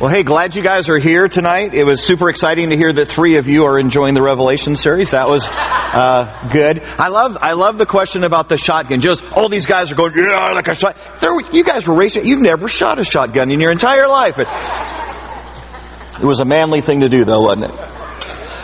Well, hey, glad you guys are here tonight. It was super exciting to hear that three of you are enjoying the Revelation series. That was uh, good. I love, I love the question about the shotgun. Just all these guys are going, yeah, like a shot. You guys were racing. You've never shot a shotgun in your entire life. It, it was a manly thing to do, though, wasn't it?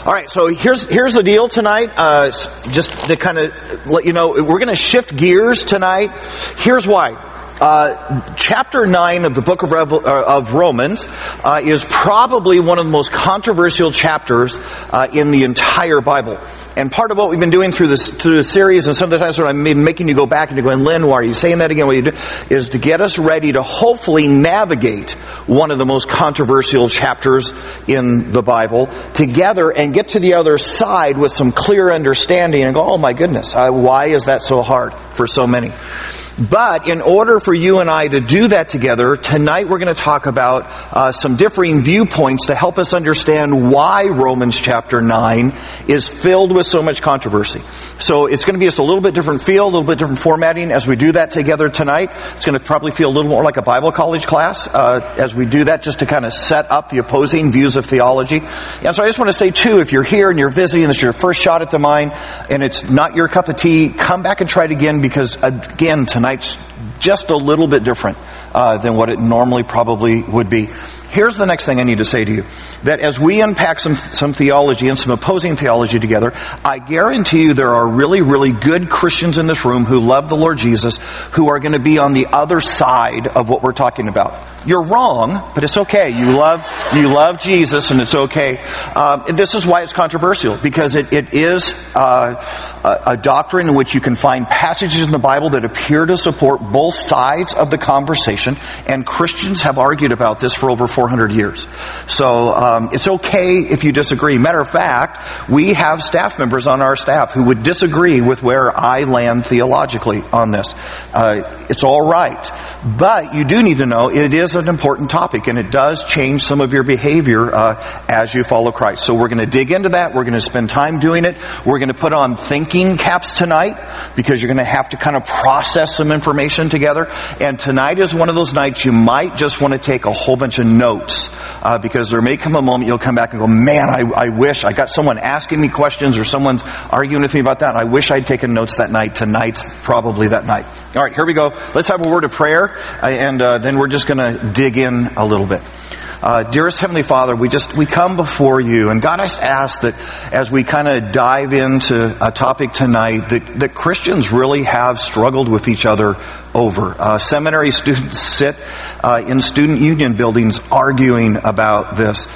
All right, so here's here's the deal tonight. Uh, just to kind of let you know, we're going to shift gears tonight. Here's why. Uh, chapter 9 of the book of, Revel- uh, of Romans uh, is probably one of the most controversial chapters uh, in the entire Bible. And part of what we've been doing through this through the series, and some times when I'm making you go back and you're going, Lynn, why are you saying that again? What you do is to get us ready to hopefully navigate one of the most controversial chapters in the Bible together and get to the other side with some clear understanding and go, oh my goodness, uh, why is that so hard for so many? But in order for you and I to do that together, tonight we're going to talk about uh, some differing viewpoints to help us understand why Romans chapter 9 is filled with so much controversy. So it's going to be just a little bit different feel, a little bit different formatting as we do that together tonight. It's going to probably feel a little more like a Bible college class uh, as we do that just to kind of set up the opposing views of theology. And so I just want to say too, if you're here and you're visiting, this is your first shot at the mine and it's not your cup of tea, come back and try it again because again tonight tonight's just a little bit different uh, than what it normally probably would be. Here's the next thing I need to say to you. That as we unpack some, some theology and some opposing theology together, I guarantee you there are really, really good Christians in this room who love the Lord Jesus who are going to be on the other side of what we're talking about. You're wrong, but it's okay. You love, you love Jesus and it's okay. Um, this is why it's controversial, because it, it is uh, a, a doctrine in which you can find passages in the Bible that appear to support both sides of the conversation, and Christians have argued about this for over 400 years. So um, it's okay if you disagree. Matter of fact, we have staff members on our staff who would disagree with where I land theologically on this. Uh, it's all right, but you do need to know it is an important topic, and it does change some of your behavior uh, as you follow Christ. So we're going to dig into that. We're going to spend time doing it. We're going to put on thinking caps tonight because you're going to have to kind of process some information together. And tonight is one of those nights you might just want to take a whole bunch of notes uh, because there may come a moment you'll come back and go, "Man, I, I wish I got someone asking me questions or someone's arguing with me about that. I wish I'd taken notes that night. Tonight's probably that night." All right, here we go. Let's have a word of prayer, uh, and uh, then we're just going to dig in a little bit. Uh, dearest Heavenly Father, we just, we come before you and God, I ask that as we kind of dive into a topic tonight that, that Christians really have struggled with each other over. Uh, seminary students sit uh, in student union buildings arguing about this.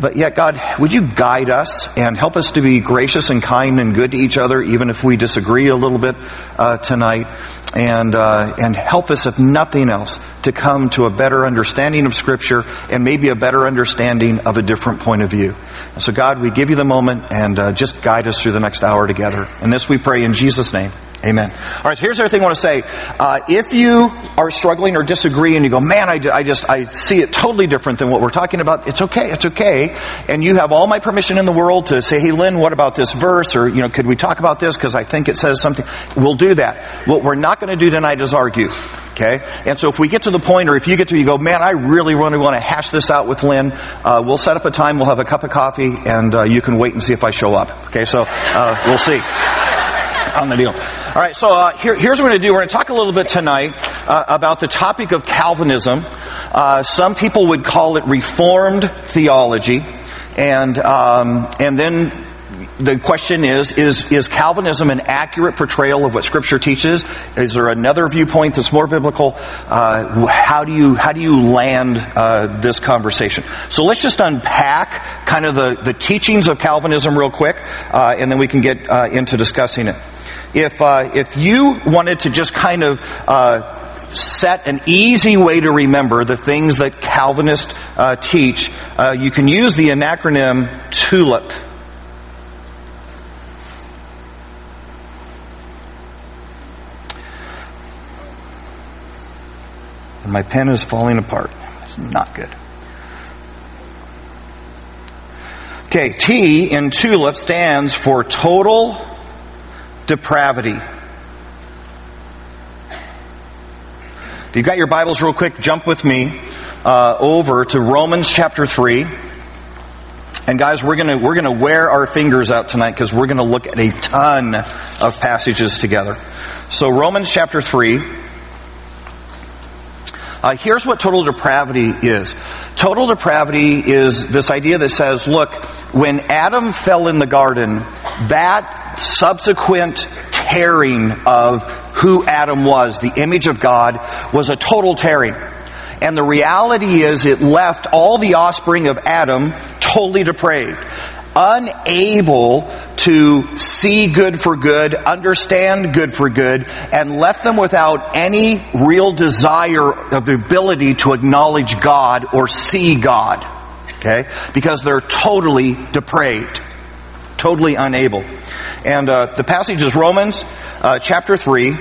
But yet, God, would you guide us and help us to be gracious and kind and good to each other, even if we disagree a little bit uh, tonight, and uh, and help us, if nothing else, to come to a better understanding of Scripture and maybe a better understanding of a different point of view. And so, God, we give you the moment and uh, just guide us through the next hour together. And this we pray in Jesus' name. Amen. All right, here's everything I want to say. Uh, if you are struggling or disagree and you go, man, I, I, just, I see it totally different than what we're talking about, it's okay, it's okay. And you have all my permission in the world to say, hey, Lynn, what about this verse? Or, you know, could we talk about this? Because I think it says something. We'll do that. What we're not going to do tonight is argue. Okay? And so if we get to the point, or if you get to, you go, man, I really, really want to hash this out with Lynn, uh, we'll set up a time, we'll have a cup of coffee, and uh, you can wait and see if I show up. Okay, so uh, we'll see on the deal. All right, so uh, here, here's what we're going to do. We're going to talk a little bit tonight uh, about the topic of Calvinism. Uh, some people would call it Reformed theology, and um, and then the question is, is, is Calvinism an accurate portrayal of what Scripture teaches? Is there another viewpoint that's more biblical? Uh, how do you, how do you land uh, this conversation? So let's just unpack kind of the, the teachings of Calvinism real quick, uh, and then we can get uh, into discussing it. If, uh, if you wanted to just kind of uh, set an easy way to remember the things that Calvinists teach, you can use the acronym TULIP. and my pen is falling apart. It's not good. Okay, T in TULIP stands for total depravity. If you've got your Bibles real quick, jump with me uh, over to Romans chapter 3. And guys, we're gonna, we're gonna wear our fingers out tonight because we're gonna look at a ton of passages together. So Romans chapter 3. Uh, here's what total depravity is. Total depravity is this idea that says, look, when Adam fell in the garden, that subsequent tearing of who Adam was, the image of God, was a total tearing. And the reality is it left all the offspring of Adam totally depraved unable to see good for good, understand good for good, and left them without any real desire of the ability to acknowledge God or see God. Okay? Because they're totally depraved. Totally unable. And uh, the passage is Romans uh, chapter 3,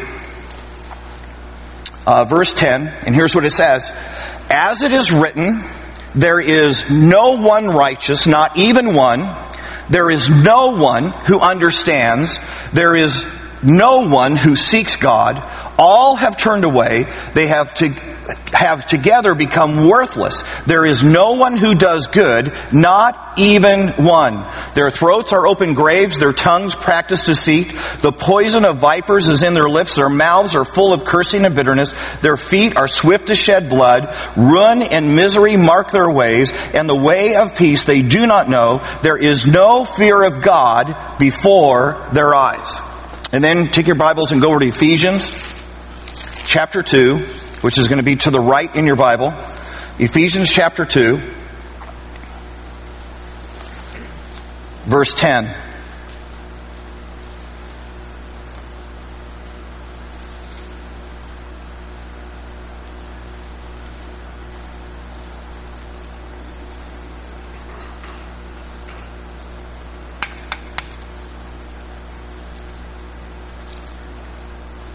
uh, verse 10, and here's what it says. As it is written, there is no one righteous, not even one. There is no one who understands. There is no one who seeks God. All have turned away. They have to have together become worthless. There is no one who does good, not even one. Their throats are open graves, their tongues practice deceit. The poison of vipers is in their lips, their mouths are full of cursing and bitterness. Their feet are swift to shed blood. Ruin and misery mark their ways, and the way of peace they do not know. There is no fear of God before their eyes. And then take your Bibles and go over to Ephesians chapter 2 which is going to be to the right in your Bible. Ephesians chapter 2, verse 10.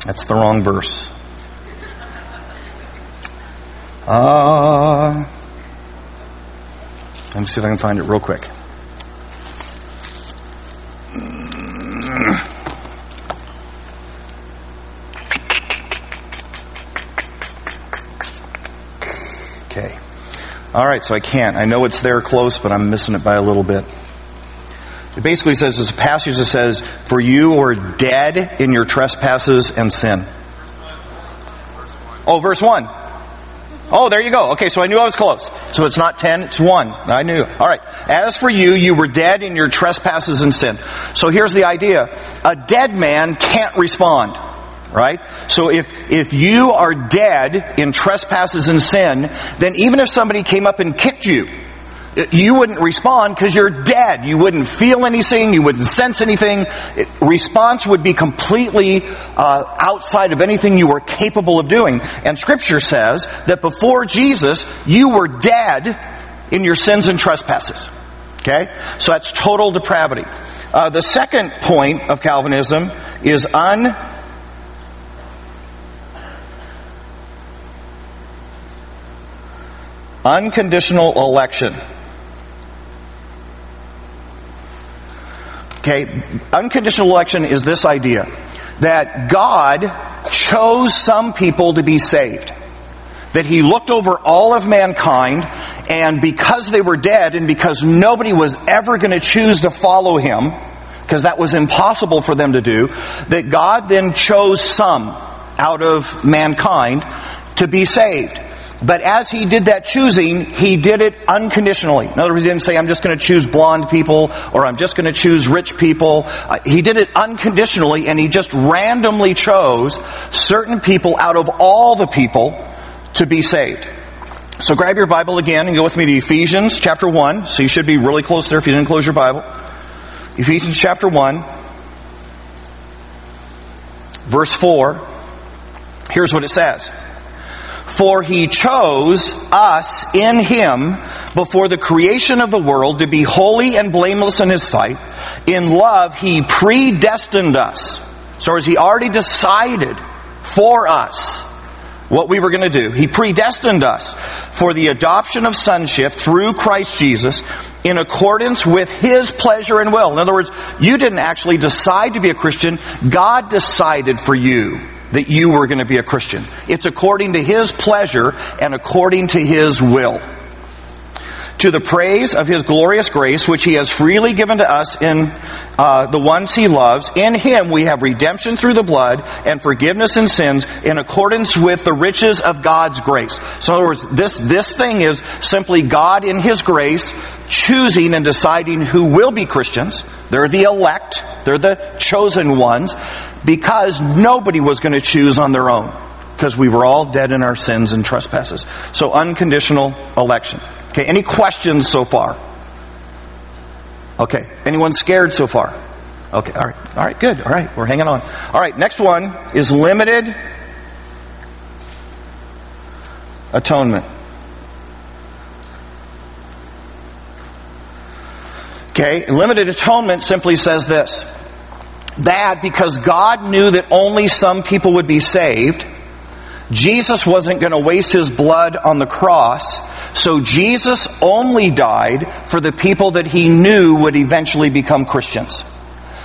That's the wrong verse. Uh, let me see if I can find it real quick. Okay. All right, so I can't. I know it's there close, but I'm missing it by a little bit. It basically says, a passage that says, For you were dead in your trespasses and sin. Oh, verse 1. Oh, there you go. Okay, so I knew I was close. So it's not 10, it's 1. I knew. Alright. As for you, you were dead in your trespasses and sin. So here's the idea. A dead man can't respond. Right? So if, if you are dead in trespasses and sin, then even if somebody came up and kicked you, you wouldn't respond because you're dead. You wouldn't feel anything. You wouldn't sense anything. It, response would be completely uh, outside of anything you were capable of doing. And Scripture says that before Jesus, you were dead in your sins and trespasses. Okay, so that's total depravity. Uh, the second point of Calvinism is un. Unconditional election. Okay, unconditional election is this idea that God chose some people to be saved. That he looked over all of mankind and because they were dead and because nobody was ever going to choose to follow him, because that was impossible for them to do, that God then chose some out of mankind to be saved. But as he did that choosing, he did it unconditionally. In other words, he didn't say, I'm just going to choose blonde people or I'm just going to choose rich people. Uh, he did it unconditionally and he just randomly chose certain people out of all the people to be saved. So grab your Bible again and go with me to Ephesians chapter 1. So you should be really close there if you didn't close your Bible. Ephesians chapter 1, verse 4. Here's what it says. For he chose us in him before the creation of the world to be holy and blameless in his sight. In love, he predestined us. So as he already decided for us what we were going to do. He predestined us for the adoption of sonship through Christ Jesus in accordance with His pleasure and will. In other words, you didn't actually decide to be a Christian. God decided for you that you were going to be a Christian. It's according to His pleasure and according to His will to the praise of his glorious grace, which he has freely given to us in uh, the ones he loves. In him we have redemption through the blood and forgiveness in sins in accordance with the riches of God's grace. So in other words, this, this thing is simply God in his grace choosing and deciding who will be Christians. They're the elect. They're the chosen ones because nobody was going to choose on their own because we were all dead in our sins and trespasses. So unconditional election. Okay, any questions so far? Okay, anyone scared so far? Okay, all right, all right, good, all right, we're hanging on. All right, next one is limited atonement. Okay, limited atonement simply says this that because God knew that only some people would be saved, Jesus wasn't going to waste his blood on the cross so Jesus only died for the people that he knew would eventually become Christians.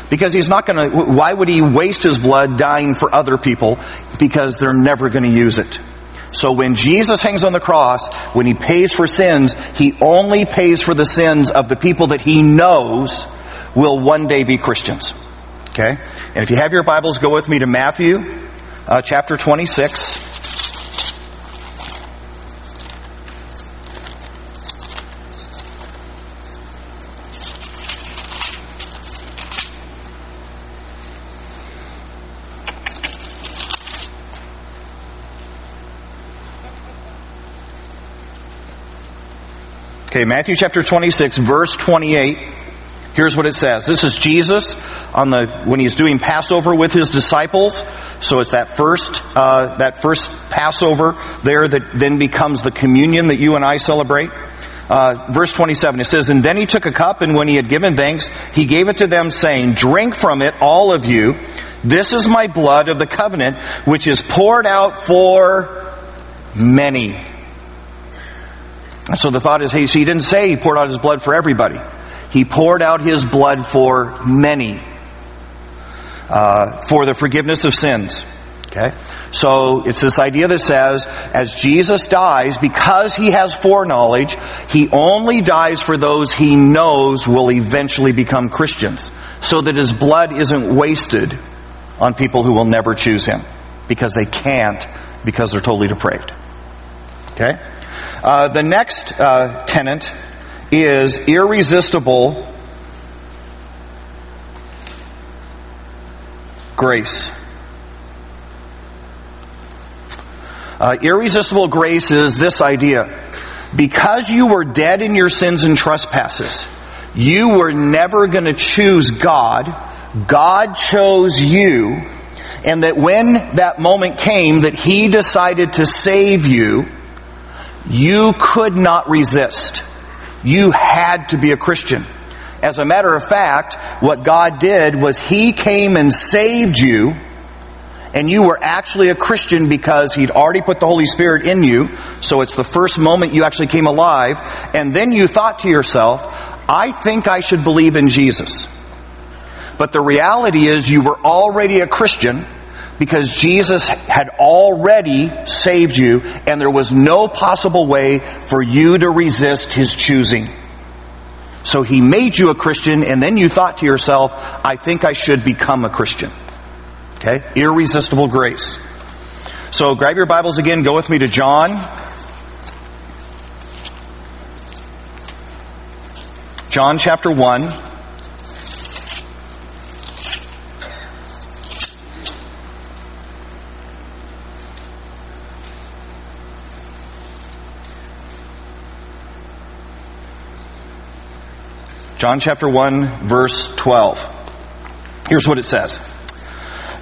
Because he's not gonna, why would he waste his blood dying for other people? Because they're never gonna use it. So when Jesus hangs on the cross, when he pays for sins, he only pays for the sins of the people that he knows will one day be Christians. Okay? And if you have your Bibles, go with me to Matthew uh, chapter 26. Okay, Matthew chapter 26, verse 28. Here's what it says. This is Jesus on the when he's doing Passover with his disciples. So it's that first uh, that first Passover there that then becomes the communion that you and I celebrate. Uh, verse 27, it says, And then he took a cup, and when he had given thanks, he gave it to them, saying, Drink from it, all of you. This is my blood of the covenant, which is poured out for many and so the thought is, hey, so he didn't say he poured out his blood for everybody. He poured out his blood for many, uh, for the forgiveness of sins. Okay? So it's this idea that says, as Jesus dies, because he has foreknowledge, he only dies for those he knows will eventually become Christians. So that his blood isn't wasted on people who will never choose him. Because they can't, because they're totally depraved. Okay? Uh, the next uh, tenant is irresistible grace. Uh, irresistible grace is this idea. Because you were dead in your sins and trespasses, you were never going to choose God. God chose you. And that when that moment came that He decided to save you, you could not resist. You had to be a Christian. As a matter of fact, what God did was He came and saved you, and you were actually a Christian because He'd already put the Holy Spirit in you, so it's the first moment you actually came alive, and then you thought to yourself, I think I should believe in Jesus. But the reality is you were already a Christian, because Jesus had already saved you and there was no possible way for you to resist his choosing. So he made you a Christian and then you thought to yourself, I think I should become a Christian. Okay? Irresistible grace. So grab your Bibles again, go with me to John. John chapter 1. John chapter 1 verse 12. Here's what it says.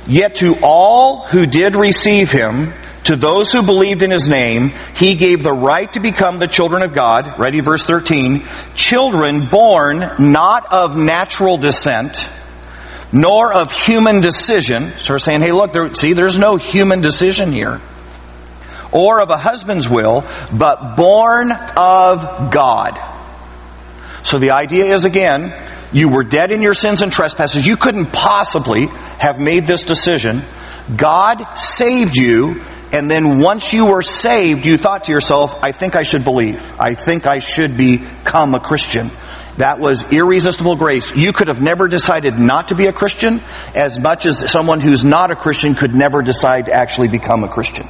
Yet to all who did receive him, to those who believed in his name, he gave the right to become the children of God. Ready, verse 13. Children born not of natural descent, nor of human decision. So we're saying, hey, look, there, see, there's no human decision here. Or of a husband's will, but born of God. So the idea is again, you were dead in your sins and trespasses. You couldn't possibly have made this decision. God saved you, and then once you were saved, you thought to yourself, I think I should believe. I think I should become a Christian. That was irresistible grace. You could have never decided not to be a Christian as much as someone who's not a Christian could never decide to actually become a Christian.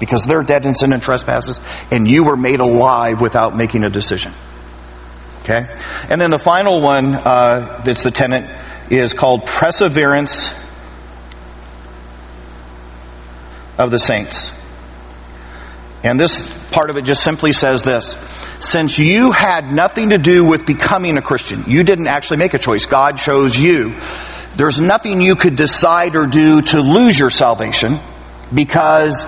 Because they're dead in sin and trespasses, and you were made alive without making a decision. Okay? And then the final one uh, that's the tenant is called perseverance of the saints. And this part of it just simply says this. Since you had nothing to do with becoming a Christian, you didn't actually make a choice. God chose you. There's nothing you could decide or do to lose your salvation because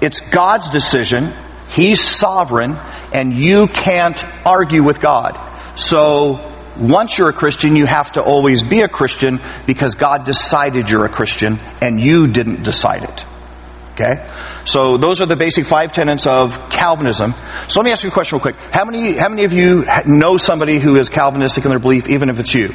it's God's decision. He's sovereign and you can't argue with God. So once you're a Christian, you have to always be a Christian because God decided you're a Christian and you didn't decide it. Okay? So those are the basic five tenets of Calvinism. So let me ask you a question real quick. How many, how many of you know somebody who is Calvinistic in their belief, even if it's you?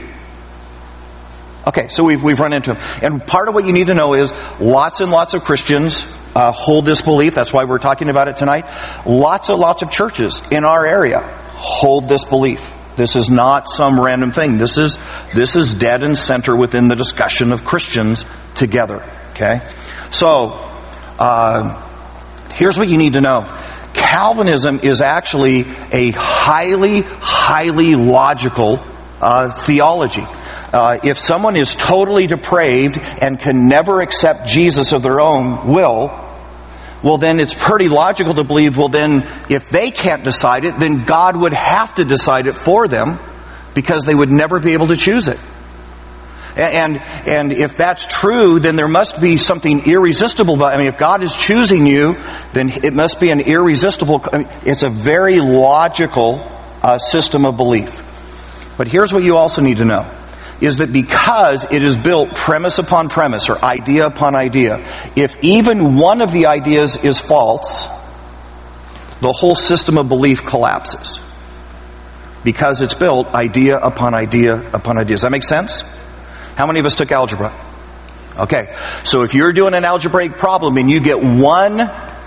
Okay, so we've, we've run into them. And part of what you need to know is lots and lots of Christians uh, hold this belief. That's why we're talking about it tonight. Lots and lots of churches in our area hold this belief. This is not some random thing. This is, this is dead and center within the discussion of Christians together. Okay? So, uh, here's what you need to know. Calvinism is actually a highly, highly logical uh, theology. Uh, if someone is totally depraved and can never accept Jesus of their own will, well then it's pretty logical to believe, well then, if they can't decide it, then God would have to decide it for them because they would never be able to choose it. And, and if that's true, then there must be something irresistible. But I mean, if God is choosing you, then it must be an irresistible, I mean, it's a very logical uh, system of belief. But here's what you also need to know is that because it is built premise upon premise or idea upon idea, if even one of the ideas is false, the whole system of belief collapses. Because it's built idea upon idea upon idea. Does that make sense? How many of us took algebra? Okay. So if you're doing an algebraic problem and you get one,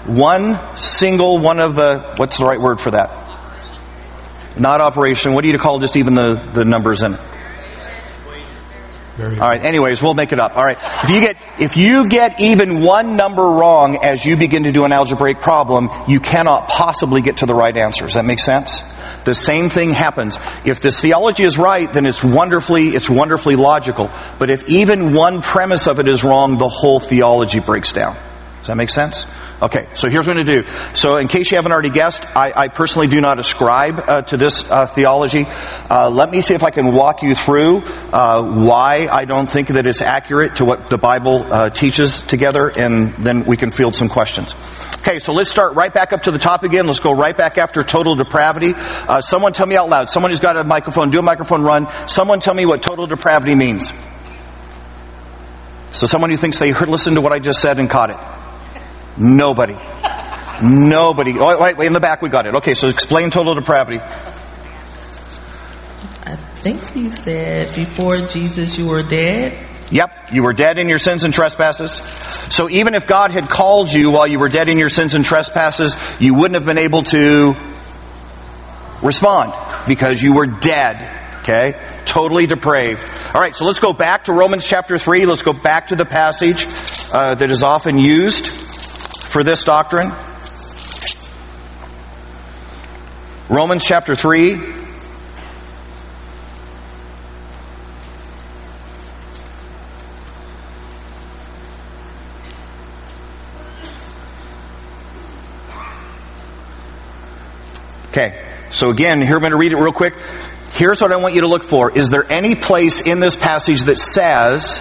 one single one of the, what's the right word for that? Not operation. What do you call just even the, the numbers in it? All right. Anyways, we'll make it up. All right. If you get if you get even one number wrong as you begin to do an algebraic problem, you cannot possibly get to the right answer. Does that make sense? The same thing happens. If this theology is right, then it's wonderfully it's wonderfully logical. But if even one premise of it is wrong, the whole theology breaks down. That make sense? Okay, so here's what I'm going to do. So in case you haven't already guessed, I, I personally do not ascribe uh, to this uh, theology. Uh, let me see if I can walk you through uh, why I don't think that it's accurate to what the Bible uh, teaches together, and then we can field some questions. Okay, so let's start right back up to the top again. Let's go right back after total depravity. Uh, someone tell me out loud. Someone who's got a microphone, do a microphone run. Someone tell me what total depravity means. So someone who thinks they heard, listened to what I just said and caught it. Nobody. Nobody. Oh, wait, wait, in the back we got it. Okay, so explain total depravity. I think you said before Jesus you were dead. Yep, you were dead in your sins and trespasses. So even if God had called you while you were dead in your sins and trespasses, you wouldn't have been able to respond because you were dead. Okay? Totally depraved. Alright, so let's go back to Romans chapter 3. Let's go back to the passage uh, that is often used for this doctrine? Romans chapter 3. Okay. So again, here I'm going to read it real quick. Here's what I want you to look for. Is there any place in this passage that says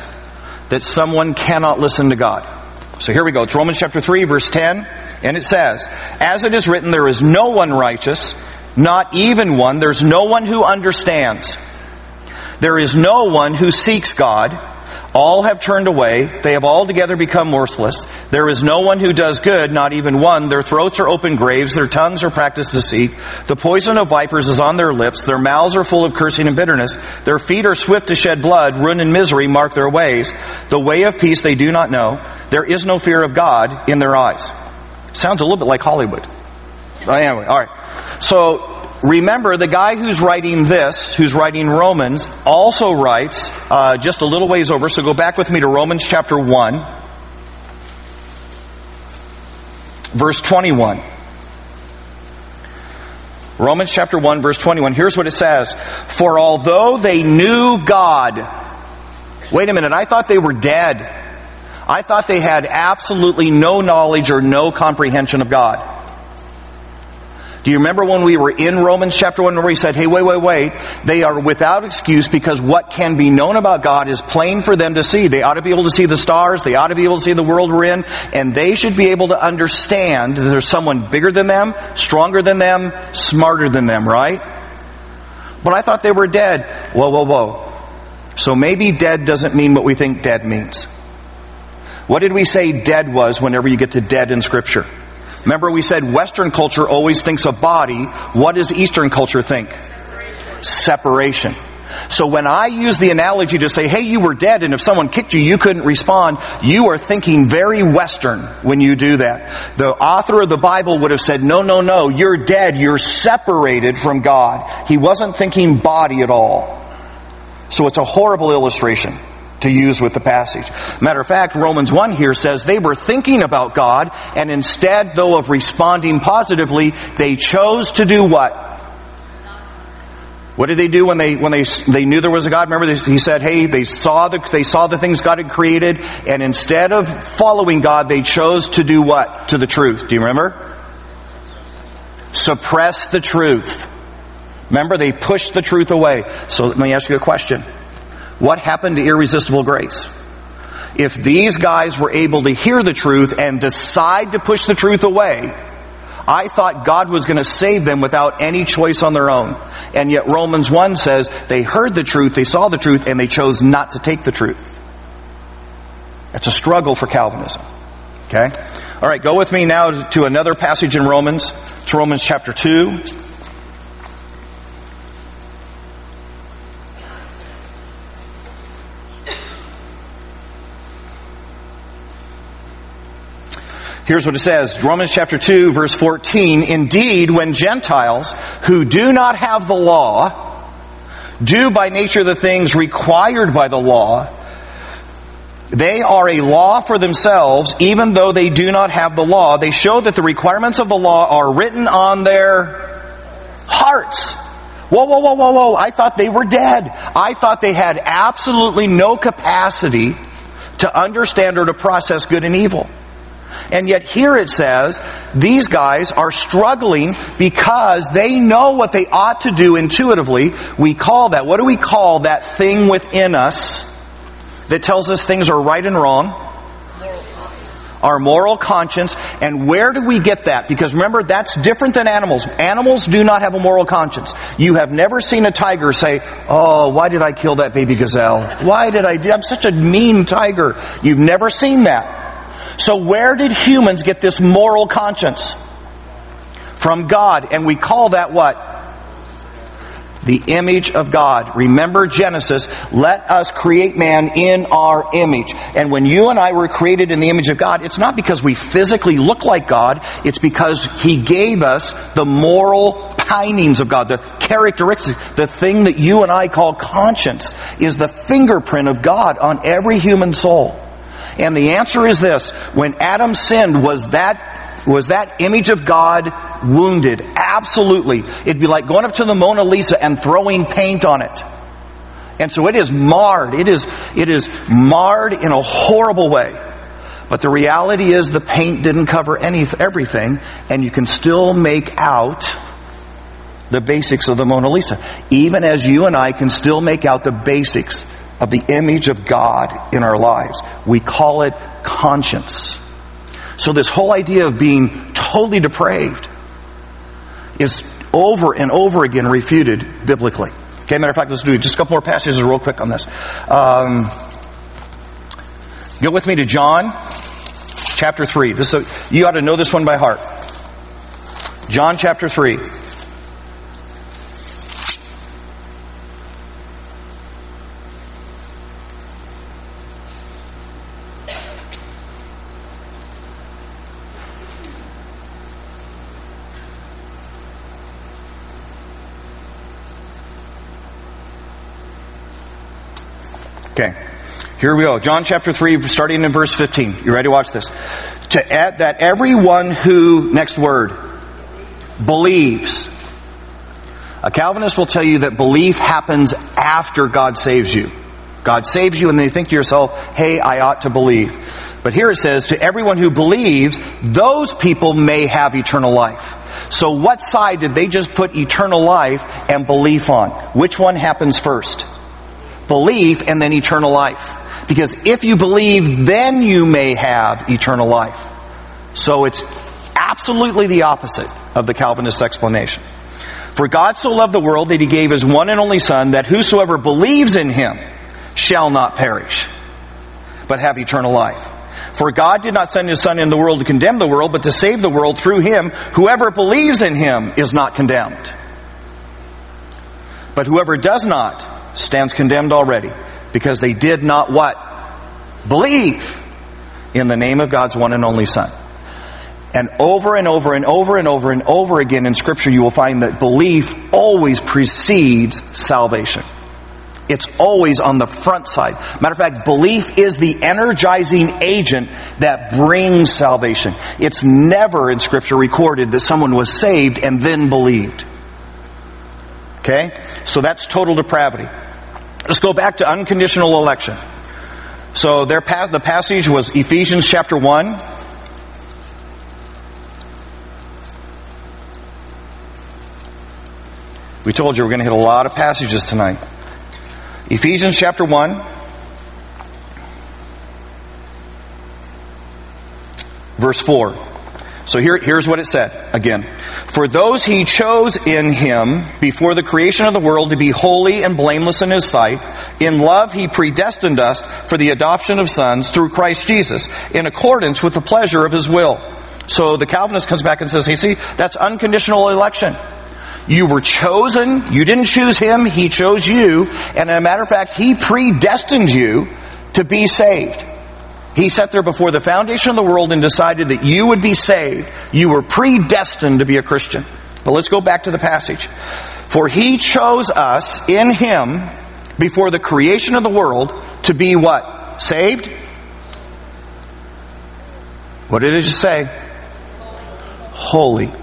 that someone cannot listen to God? So here we go. It's Romans chapter 3 verse 10. And it says, As it is written, there is no one righteous, not even one. There's no one who understands. There is no one who seeks God. All have turned away. They have altogether become worthless. There is no one who does good, not even one. Their throats are open graves. Their tongues are practiced to deceit. The poison of vipers is on their lips. Their mouths are full of cursing and bitterness. Their feet are swift to shed blood. Ruin and misery mark their ways. The way of peace they do not know. There is no fear of God in their eyes. Sounds a little bit like Hollywood. But anyway, alright. So, remember the guy who's writing this, who's writing Romans, also writes, uh, just a little ways over, so go back with me to Romans chapter 1, verse 21. Romans chapter 1 verse 21. Here's what it says. For although they knew God, wait a minute, I thought they were dead. I thought they had absolutely no knowledge or no comprehension of God. Do you remember when we were in Romans chapter 1 where we said, hey, wait, wait, wait. They are without excuse because what can be known about God is plain for them to see. They ought to be able to see the stars. They ought to be able to see the world we're in. And they should be able to understand that there's someone bigger than them, stronger than them, smarter than them, right? But I thought they were dead. Whoa, whoa, whoa. So maybe dead doesn't mean what we think dead means. What did we say dead was whenever you get to dead in scripture? Remember we said Western culture always thinks of body. What does Eastern culture think? Separation. So when I use the analogy to say, hey, you were dead and if someone kicked you, you couldn't respond, you are thinking very Western when you do that. The author of the Bible would have said, no, no, no, you're dead, you're separated from God. He wasn't thinking body at all. So it's a horrible illustration to use with the passage. Matter of fact, Romans 1 here says they were thinking about God, and instead, though of responding positively, they chose to do what? What did they do when they when they they knew there was a God? Remember, he said, "Hey, they saw the they saw the things God had created, and instead of following God, they chose to do what to the truth." Do you remember? Suppress the truth. Remember, they pushed the truth away. So let me ask you a question. What happened to irresistible grace? If these guys were able to hear the truth and decide to push the truth away, I thought God was going to save them without any choice on their own. And yet Romans 1 says they heard the truth, they saw the truth, and they chose not to take the truth. It's a struggle for Calvinism. Okay? Alright, go with me now to another passage in Romans. It's Romans chapter 2. Here's what it says. Romans chapter 2 verse 14. Indeed, when Gentiles who do not have the law do by nature the things required by the law, they are a law for themselves, even though they do not have the law. They show that the requirements of the law are written on their hearts. Whoa, whoa, whoa, whoa, whoa. I thought they were dead. I thought they had absolutely no capacity to understand or to process good and evil. And yet here it says, these guys are struggling because they know what they ought to do intuitively. We call that, what do we call that thing within us that tells us things are right and wrong? Our moral conscience. And where do we get that? Because remember, that's different than animals. Animals do not have a moral conscience. You have never seen a tiger say, Oh, why did I kill that baby gazelle? Why did I do? I'm such a mean tiger. You've never seen that. So where did humans get this moral conscience? From God. And we call that what? The image of God. Remember Genesis. Let us create man in our image. And when you and I were created in the image of God, it's not because we physically look like God. It's because He gave us the moral pinings of God, the characteristics, the thing that you and I call conscience is the fingerprint of God on every human soul. And the answer is this. When Adam sinned, was that, was that image of God wounded? Absolutely. It'd be like going up to the Mona Lisa and throwing paint on it. And so it is marred. It is, it is marred in a horrible way. But the reality is the paint didn't cover any, everything, and you can still make out the basics of the Mona Lisa. Even as you and I can still make out the basics of the image of God in our lives. We call it conscience. So this whole idea of being totally depraved is over and over again refuted biblically. Okay, matter of fact, let's do just a couple more passages real quick on this. Um, go with me to John chapter 3. This a, you ought to know this one by heart. John chapter 3. Okay. Here we go. John chapter 3, starting in verse 15. You ready to watch this? To add that everyone who, next word, believes. A Calvinist will tell you that belief happens after God saves you. God saves you and then you think to yourself, hey, I ought to believe. But here it says, to everyone who believes, those people may have eternal life. So what side did they just put eternal life and belief on? Which one happens first? Belief and then eternal life. Because if you believe, then you may have eternal life. So it's absolutely the opposite of the Calvinist explanation. For God so loved the world that he gave his one and only son that whosoever believes in him shall not perish, but have eternal life. For God did not send his son in the world to condemn the world, but to save the world through him. Whoever believes in him is not condemned. But whoever does not stands condemned already, because they did not what? Believe in the name of God's one and only son. And over and over and over and over and over again in scripture you will find that belief always precedes salvation. It's always on the front side. Matter of fact, belief is the energizing agent that brings salvation. It's never in scripture recorded that someone was saved and then believed. Okay? So that's total depravity. Let's go back to unconditional election. So their, the passage was Ephesians chapter 1. We told you we're going to hit a lot of passages tonight. Ephesians chapter 1. Verse 4. So here, here's what it said again. For those he chose in him before the creation of the world to be holy and blameless in his sight, in love he predestined us for the adoption of sons through Christ Jesus, in accordance with the pleasure of his will. So the Calvinist comes back and says, hey, see, that's unconditional election. You were chosen. You didn't choose him. He chose you. And as a matter of fact, he predestined you to be saved. He sat there before the foundation of the world and decided that you would be saved. You were predestined to be a Christian. But let's go back to the passage. For he chose us in him before the creation of the world to be what? Saved? What did it just say? Holy.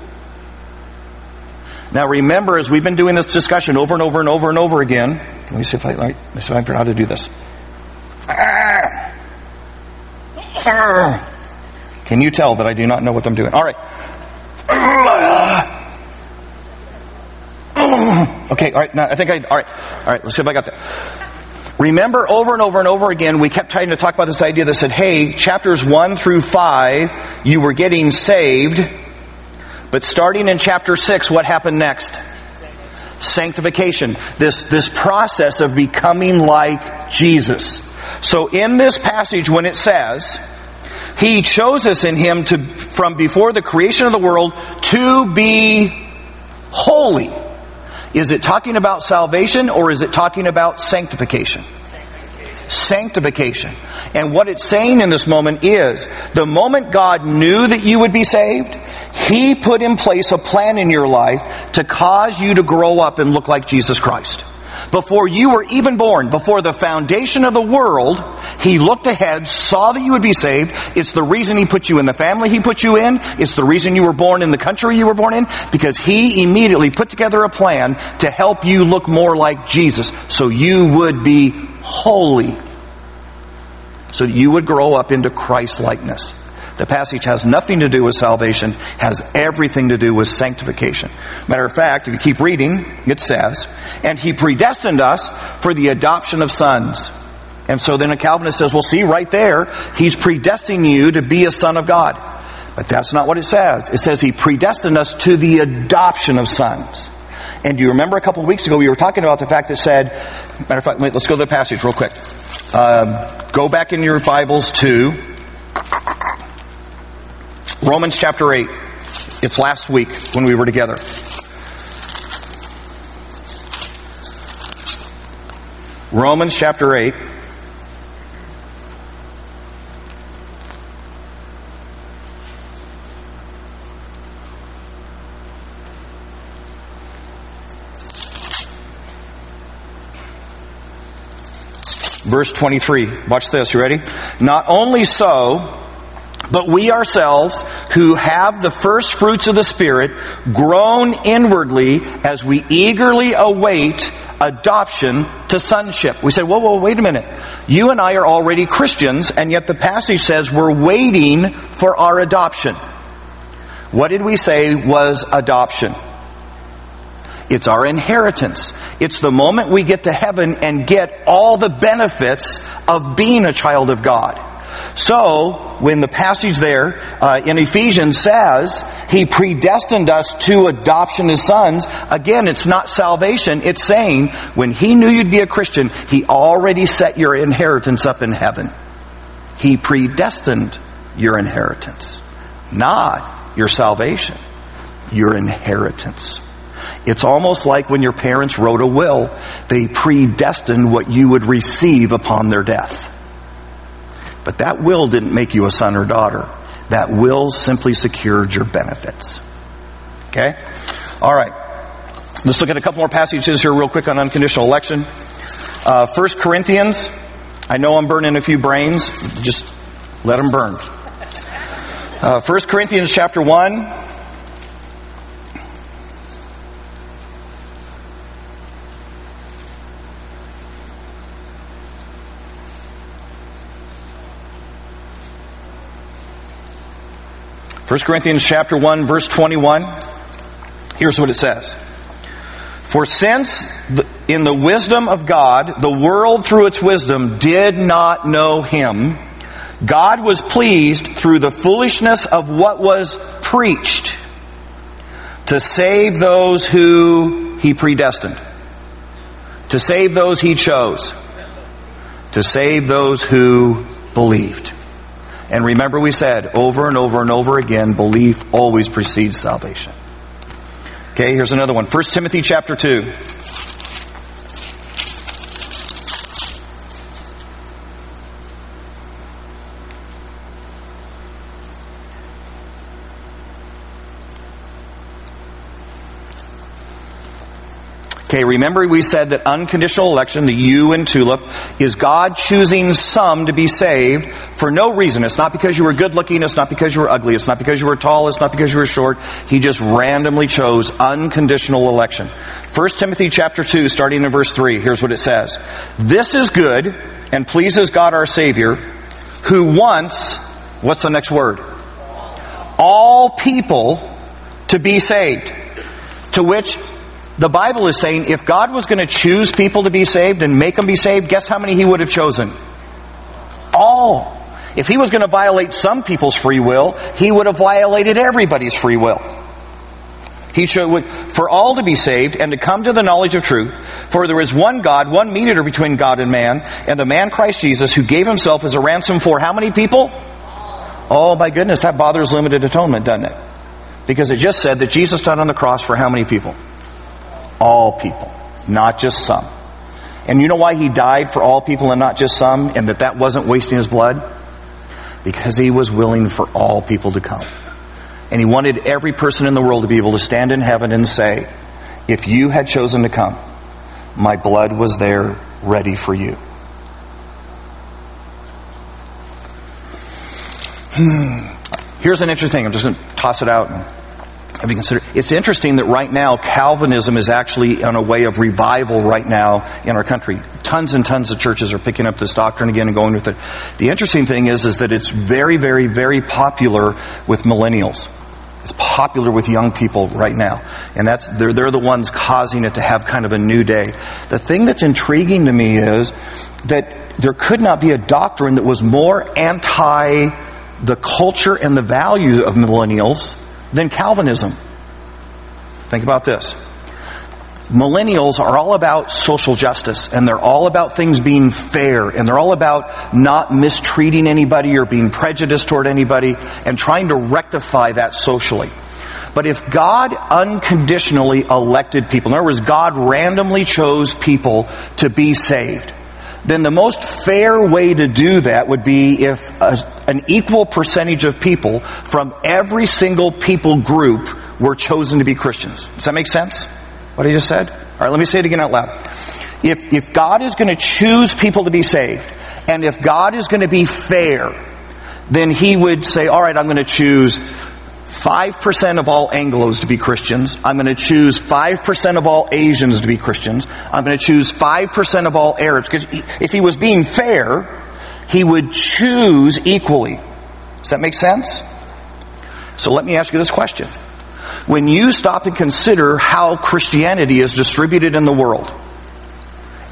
Now remember, as we've been doing this discussion over and over and over and over again, let me see if I, let me see if I figure out how to do this. Can you tell that I do not know what I'm doing? All right. Okay, all right. Now I think I, all right. All right, let's see if I got that. Remember over and over and over again, we kept trying to talk about this idea that said, hey, chapters 1 through 5, you were getting saved but starting in chapter 6, what happened next? Sanctification. This, this process of becoming like Jesus. So in this passage, when it says, He chose us in Him to, from before the creation of the world to be holy. Is it talking about salvation or is it talking about sanctification? Sanctification. And what it's saying in this moment is, the moment God knew that you would be saved, He put in place a plan in your life to cause you to grow up and look like Jesus Christ. Before you were even born, before the foundation of the world, He looked ahead, saw that you would be saved. It's the reason He put you in the family He put you in. It's the reason you were born in the country you were born in. Because He immediately put together a plan to help you look more like Jesus so you would be holy. So you would grow up into Christ likeness. The passage has nothing to do with salvation, has everything to do with sanctification. Matter of fact, if you keep reading, it says, and he predestined us for the adoption of sons. And so then a Calvinist says, well see right there, he's predestining you to be a son of God. But that's not what it says. It says he predestined us to the adoption of sons. And do you remember a couple of weeks ago we were talking about the fact that said, matter of fact, let's go to the passage real quick. Um, go back in your Bibles to Romans chapter 8. It's last week when we were together. Romans chapter 8. Verse 23. Watch this. You ready? Not only so, but we ourselves, who have the first fruits of the Spirit, groan inwardly as we eagerly await adoption to sonship. We say, whoa, whoa, wait a minute. You and I are already Christians, and yet the passage says we're waiting for our adoption. What did we say was adoption? It's our inheritance. It's the moment we get to heaven and get all the benefits of being a child of God. So, when the passage there uh, in Ephesians says he predestined us to adoption as sons, again, it's not salvation. It's saying when he knew you'd be a Christian, he already set your inheritance up in heaven. He predestined your inheritance, not your salvation, your inheritance. It's almost like when your parents wrote a will, they predestined what you would receive upon their death. But that will didn't make you a son or daughter. That will simply secured your benefits. Okay? All right. Let's look at a couple more passages here real quick on unconditional election. Uh, 1 Corinthians. I know I'm burning a few brains. Just let them burn. Uh, 1 Corinthians chapter 1. 1 Corinthians chapter 1 verse 21. Here's what it says. For since in the wisdom of God, the world through its wisdom did not know him, God was pleased through the foolishness of what was preached to save those who he predestined, to save those he chose, to save those who believed. And remember we said over and over and over again, belief always precedes salvation. Okay, here's another one. 1 Timothy chapter 2. Okay, remember we said that unconditional election, the U and TULIP, is God choosing some to be saved for no reason. It's not because you were good looking, it's not because you were ugly, it's not because you were tall, it's not because you were short. He just randomly chose unconditional election. 1 Timothy chapter 2, starting in verse 3, here's what it says. This is good and pleases God our Savior, who wants, what's the next word? All people to be saved. To which the Bible is saying if God was going to choose people to be saved and make them be saved, guess how many He would have chosen? All. If He was going to violate some people's free will, He would have violated everybody's free will. He should, for all to be saved and to come to the knowledge of truth, for there is one God, one mediator between God and man, and the man Christ Jesus who gave himself as a ransom for how many people? Oh my goodness, that bothers limited atonement, doesn't it? Because it just said that Jesus died on the cross for how many people? All people, not just some. And you know why he died for all people and not just some, and that that wasn't wasting his blood? Because he was willing for all people to come. And he wanted every person in the world to be able to stand in heaven and say, if you had chosen to come, my blood was there ready for you. Hmm. Here's an interesting thing. I'm just going to toss it out you considered? It's interesting that right now Calvinism is actually on a way of revival right now in our country. Tons and tons of churches are picking up this doctrine again and going with it. The interesting thing is, is that it's very, very, very popular with millennials. It's popular with young people right now. And that's, they're, they're the ones causing it to have kind of a new day. The thing that's intriguing to me is that there could not be a doctrine that was more anti the culture and the value of millennials than Calvinism. Think about this. Millennials are all about social justice and they're all about things being fair and they're all about not mistreating anybody or being prejudiced toward anybody and trying to rectify that socially. But if God unconditionally elected people, in other words, God randomly chose people to be saved, then the most fair way to do that would be if a, an equal percentage of people from every single people group were chosen to be Christians. Does that make sense? What I just said? Alright, let me say it again out loud. if, if God is going to choose people to be saved, and if God is going to be fair, then he would say, all right, I'm going to choose 5% of all Anglos to be Christians. I'm going to choose 5% of all Asians to be Christians. I'm going to choose 5% of all Arabs. Because if he was being fair, he would choose equally. Does that make sense? So let me ask you this question. When you stop and consider how Christianity is distributed in the world,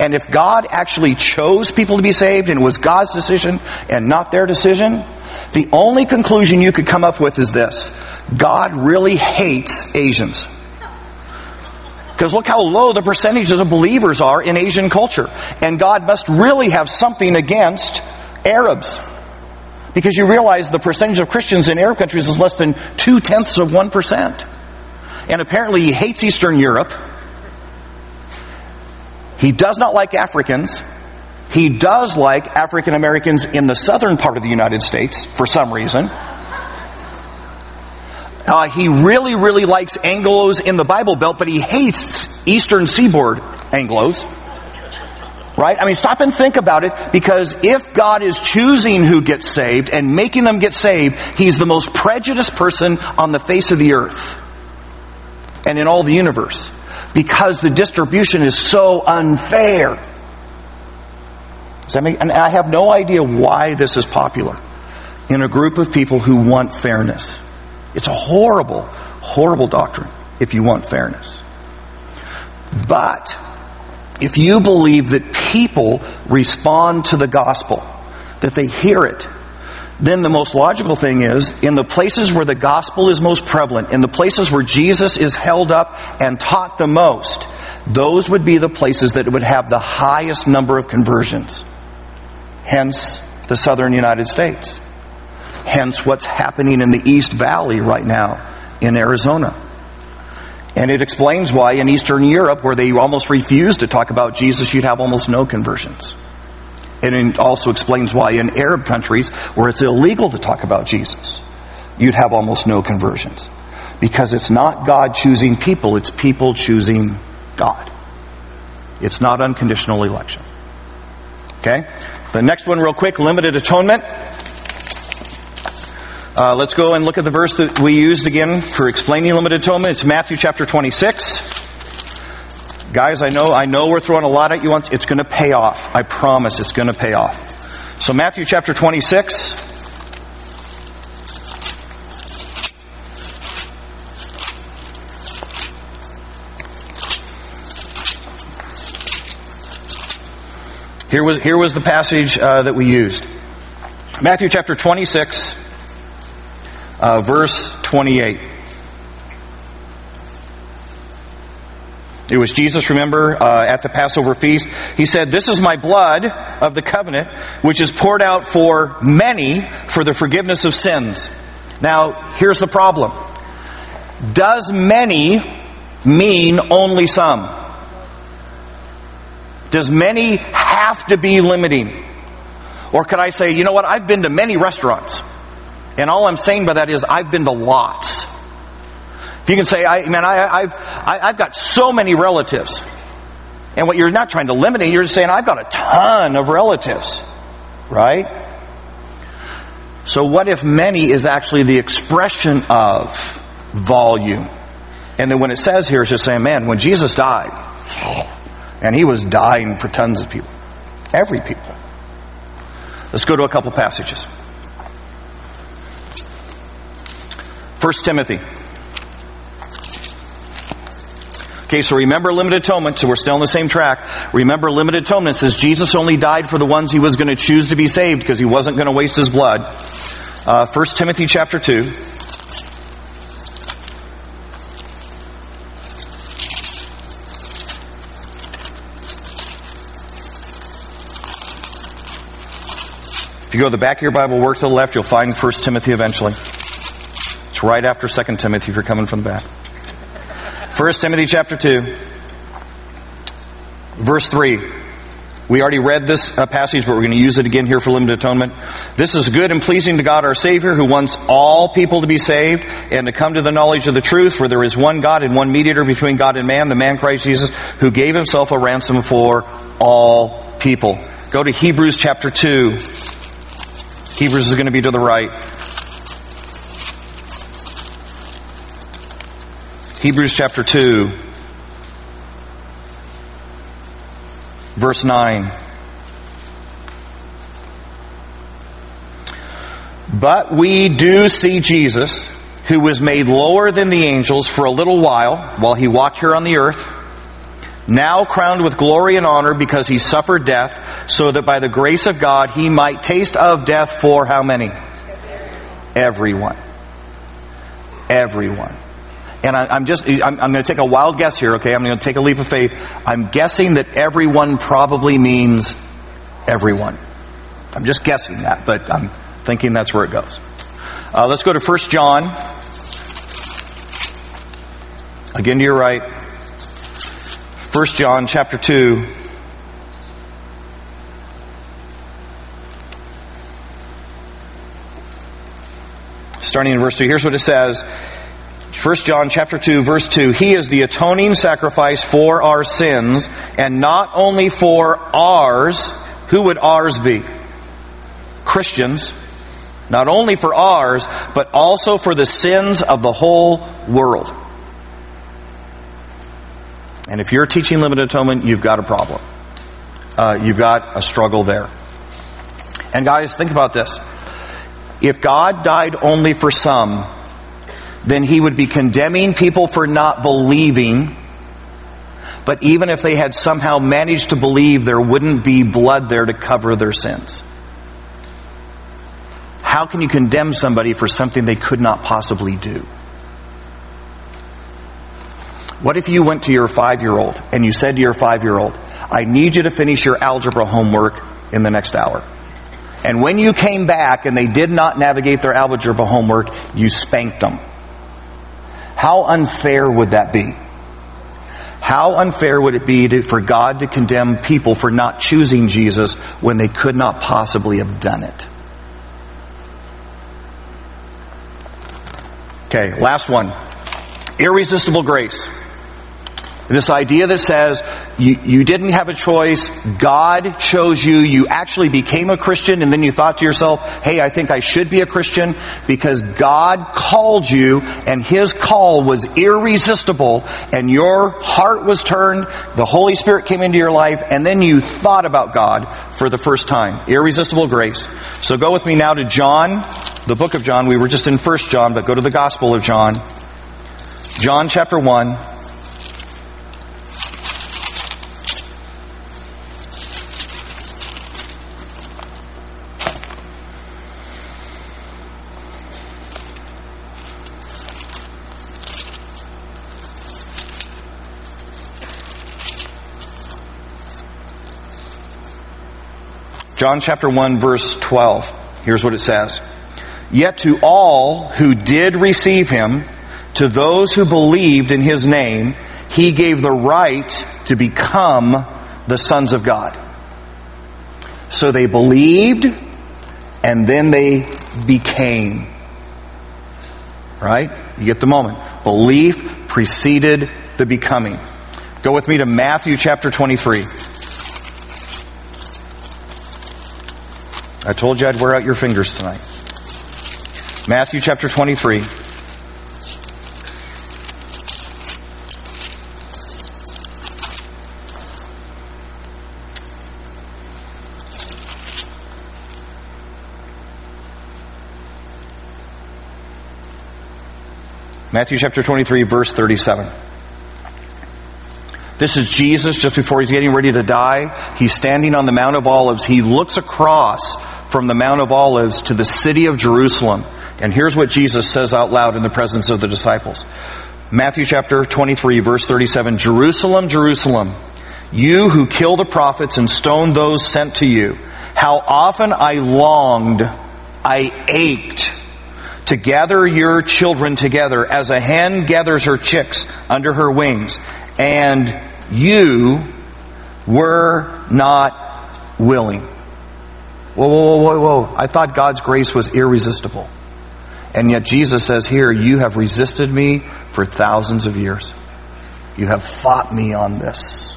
and if God actually chose people to be saved and it was God's decision and not their decision, the only conclusion you could come up with is this. God really hates Asians. Because look how low the percentages of believers are in Asian culture. And God must really have something against Arabs. Because you realize the percentage of Christians in Arab countries is less than two tenths of one percent. And apparently he hates Eastern Europe. He does not like Africans. He does like African Americans in the southern part of the United States for some reason. Uh, he really, really likes Anglos in the Bible Belt, but he hates Eastern Seaboard Anglos. Right? I mean, stop and think about it because if God is choosing who gets saved and making them get saved, He's the most prejudiced person on the face of the earth and in all the universe because the distribution is so unfair. Does that make, and I have no idea why this is popular in a group of people who want fairness. It's a horrible, horrible doctrine if you want fairness. But if you believe that people respond to the gospel, that they hear it, then the most logical thing is in the places where the gospel is most prevalent, in the places where Jesus is held up and taught the most, those would be the places that would have the highest number of conversions. Hence, the southern United States. Hence, what's happening in the East Valley right now in Arizona. And it explains why in Eastern Europe, where they almost refuse to talk about Jesus, you'd have almost no conversions. And it also explains why in Arab countries, where it's illegal to talk about Jesus, you'd have almost no conversions. Because it's not God choosing people, it's people choosing God. It's not unconditional election. Okay? The next one, real quick limited atonement. Uh, let's go and look at the verse that we used again for explaining limited atonement. It's Matthew chapter 26. Guys, I know, I know we're throwing a lot at you. It's going to pay off. I promise it's going to pay off. So Matthew chapter 26. Here was, here was the passage uh, that we used. Matthew chapter 26, uh, verse 28. It was Jesus, remember, uh, at the Passover feast. He said, This is my blood of the covenant, which is poured out for many for the forgiveness of sins. Now, here's the problem. Does many mean only some? Does many have to be limiting? Or could I say, you know what, I've been to many restaurants. And all I'm saying by that is I've been to lots. If you can say, I, man, I, I've, I, I've got so many relatives. And what you're not trying to eliminate, you're just saying, I've got a ton of relatives. Right? So what if many is actually the expression of volume? And then when it says here, it's just saying, man, when Jesus died, and he was dying for tons of people. Every people. Let's go to a couple passages. First Timothy. Okay, so remember limited atonement, so we're still on the same track. Remember limited atonement says Jesus only died for the ones he was going to choose to be saved because he wasn't going to waste his blood. Uh, 1 Timothy chapter 2. If you go to the back of your Bible, work to the left, you'll find 1 Timothy eventually. Right after 2 Timothy if you're coming from the back. 1 Timothy chapter 2, verse 3. We already read this uh, passage, but we're going to use it again here for limited atonement. This is good and pleasing to God our Savior, who wants all people to be saved and to come to the knowledge of the truth, for there is one God and one mediator between God and man, the man Christ Jesus, who gave himself a ransom for all people. Go to Hebrews chapter 2. Hebrews is going to be to the right. Hebrews chapter 2. verse 9. But we do see Jesus, who was made lower than the angels for a little while, while he walked here on the earth, now crowned with glory and honor because he suffered death, so that by the grace of God he might taste of death for how many? Everyone. Everyone. And I, am just, I'm, I'm going to take a wild guess here, okay? I'm going to take a leap of faith. I'm guessing that everyone probably means everyone. I'm just guessing that, but I'm thinking that's where it goes. Uh, let's go to 1 John. Again to your right. 1 John chapter 2. Starting in verse 2, here's what it says. 1 John chapter 2 verse 2, He is the atoning sacrifice for our sins, and not only for ours, who would ours be? Christians. Not only for ours, but also for the sins of the whole world. And if you're teaching limited atonement, you've got a problem. Uh, you've got a struggle there. And guys, think about this. If God died only for some, then he would be condemning people for not believing. But even if they had somehow managed to believe, there wouldn't be blood there to cover their sins. How can you condemn somebody for something they could not possibly do? What if you went to your five year old and you said to your five year old, I need you to finish your algebra homework in the next hour? And when you came back and they did not navigate their algebra homework, you spanked them. How unfair would that be? How unfair would it be to, for God to condemn people for not choosing Jesus when they could not possibly have done it? Okay, last one. Irresistible grace. This idea that says you, you didn't have a choice, God chose you, you actually became a Christian, and then you thought to yourself, hey, I think I should be a Christian because God called you and His call was irresistible and your heart was turned, the Holy Spirit came into your life, and then you thought about God for the first time. Irresistible grace. So go with me now to John, the book of John. We were just in First John, but go to the Gospel of John. John chapter 1. John chapter 1 verse 12. Here's what it says. Yet to all who did receive him, to those who believed in his name, he gave the right to become the sons of God. So they believed and then they became. Right? You get the moment. Belief preceded the becoming. Go with me to Matthew chapter 23. I told you I'd wear out your fingers tonight. Matthew chapter 23. Matthew chapter 23 verse 37. This is Jesus just before he's getting ready to die. He's standing on the Mount of Olives. He looks across from the Mount of Olives to the city of Jerusalem. And here's what Jesus says out loud in the presence of the disciples. Matthew chapter 23 verse 37, Jerusalem, Jerusalem, you who kill the prophets and stone those sent to you, how often I longed, I ached to gather your children together as a hen gathers her chicks under her wings, and you were not willing. Whoa, whoa, whoa, whoa, whoa. I thought God's grace was irresistible. And yet Jesus says here, you have resisted me for thousands of years. You have fought me on this.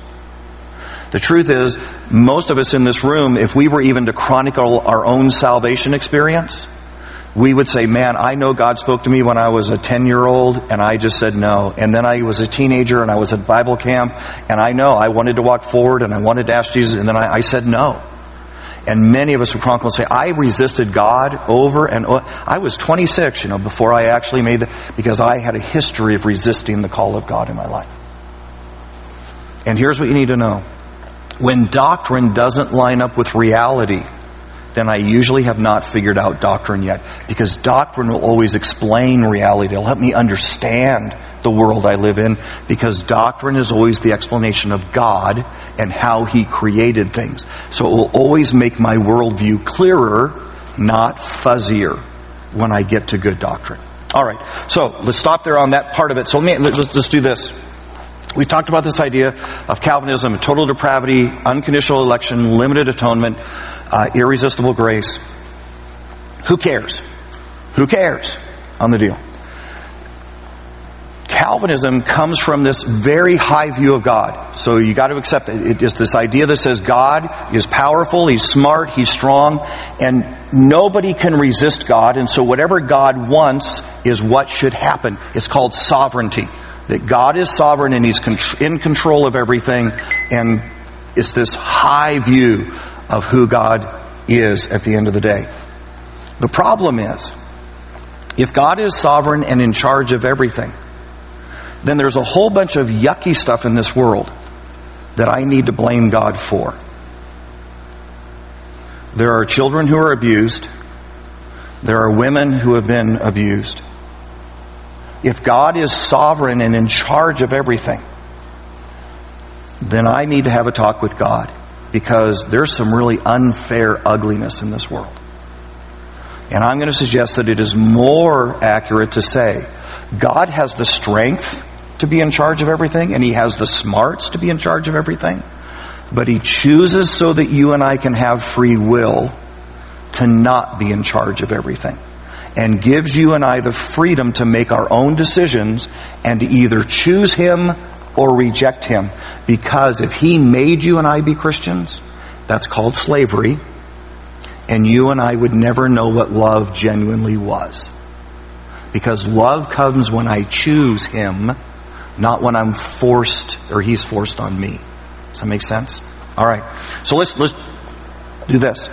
The truth is, most of us in this room, if we were even to chronicle our own salvation experience, we would say, man, I know God spoke to me when I was a 10 year old and I just said no. And then I was a teenager and I was at Bible camp and I know I wanted to walk forward and I wanted to ask Jesus and then I, I said no. And many of us would chronicle and say, I resisted God over and over. I was 26, you know, before I actually made the, because I had a history of resisting the call of God in my life. And here's what you need to know. When doctrine doesn't line up with reality, then I usually have not figured out doctrine yet. Because doctrine will always explain reality. It'll help me understand the world I live in. Because doctrine is always the explanation of God and how He created things. So it will always make my worldview clearer, not fuzzier when I get to good doctrine. Alright, so let's stop there on that part of it. So let me, let's, let's do this. We talked about this idea of Calvinism, total depravity, unconditional election, limited atonement, uh, irresistible grace. Who cares? Who cares on the deal? Calvinism comes from this very high view of God. So you got to accept it. It is this idea that says God is powerful, He's smart, He's strong, and nobody can resist God, and so whatever God wants is what should happen. It's called sovereignty that God is sovereign and He's in control of everything, and it's this high view of who God is at the end of the day. The problem is, if God is sovereign and in charge of everything, then there's a whole bunch of yucky stuff in this world that I need to blame God for. There are children who are abused. There are women who have been abused if God is sovereign and in charge of everything, then I need to have a talk with God because there's some really unfair ugliness in this world. And I'm going to suggest that it is more accurate to say God has the strength to be in charge of everything and He has the smarts to be in charge of everything. But He chooses so that you and I can have free will to not be in charge of everything and gives you and I the freedom to make our own decisions and to either choose Him or reject Him. Because if He made you and I be Christians, that's called slavery, and you and I would never know what love genuinely was. Because love comes when I choose Him, not when I'm forced or He's forced on me. Does that make sense? Alright. So let's, let's do this.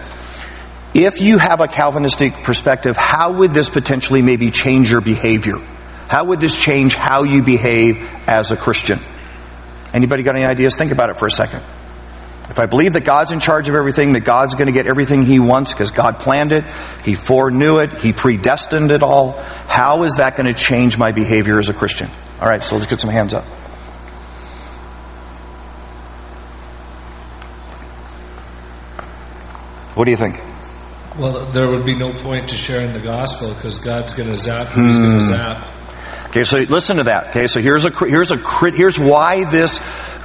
If you have a Calvinistic perspective, how would this potentially maybe change your behavior? How would this change how you behave as a Christian? Anybody got any ideas? Think about it for a second. If I believe that God's in charge of everything, that God's going to get everything He wants because God planned it, He foreknew it, He predestined it all, how is that going to change my behavior as a Christian? Alright, so let's get some hands up. What do you think? Well, there would be no point to sharing the gospel because God's going to zap who's going to hmm. zap. Okay, so listen to that. Okay, so here's a here's a here's why this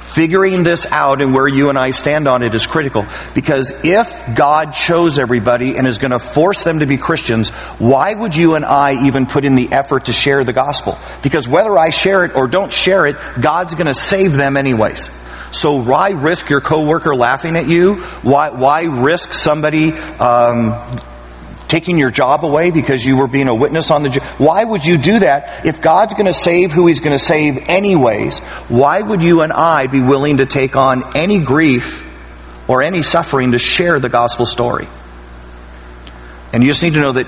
figuring this out and where you and I stand on it is critical. Because if God chose everybody and is going to force them to be Christians, why would you and I even put in the effort to share the gospel? Because whether I share it or don't share it, God's going to save them anyways. So why risk your coworker laughing at you? Why, why risk somebody um, taking your job away because you were being a witness on the? Why would you do that? If God's going to save who He's going to save anyways, why would you and I be willing to take on any grief or any suffering to share the gospel story? And you just need to know that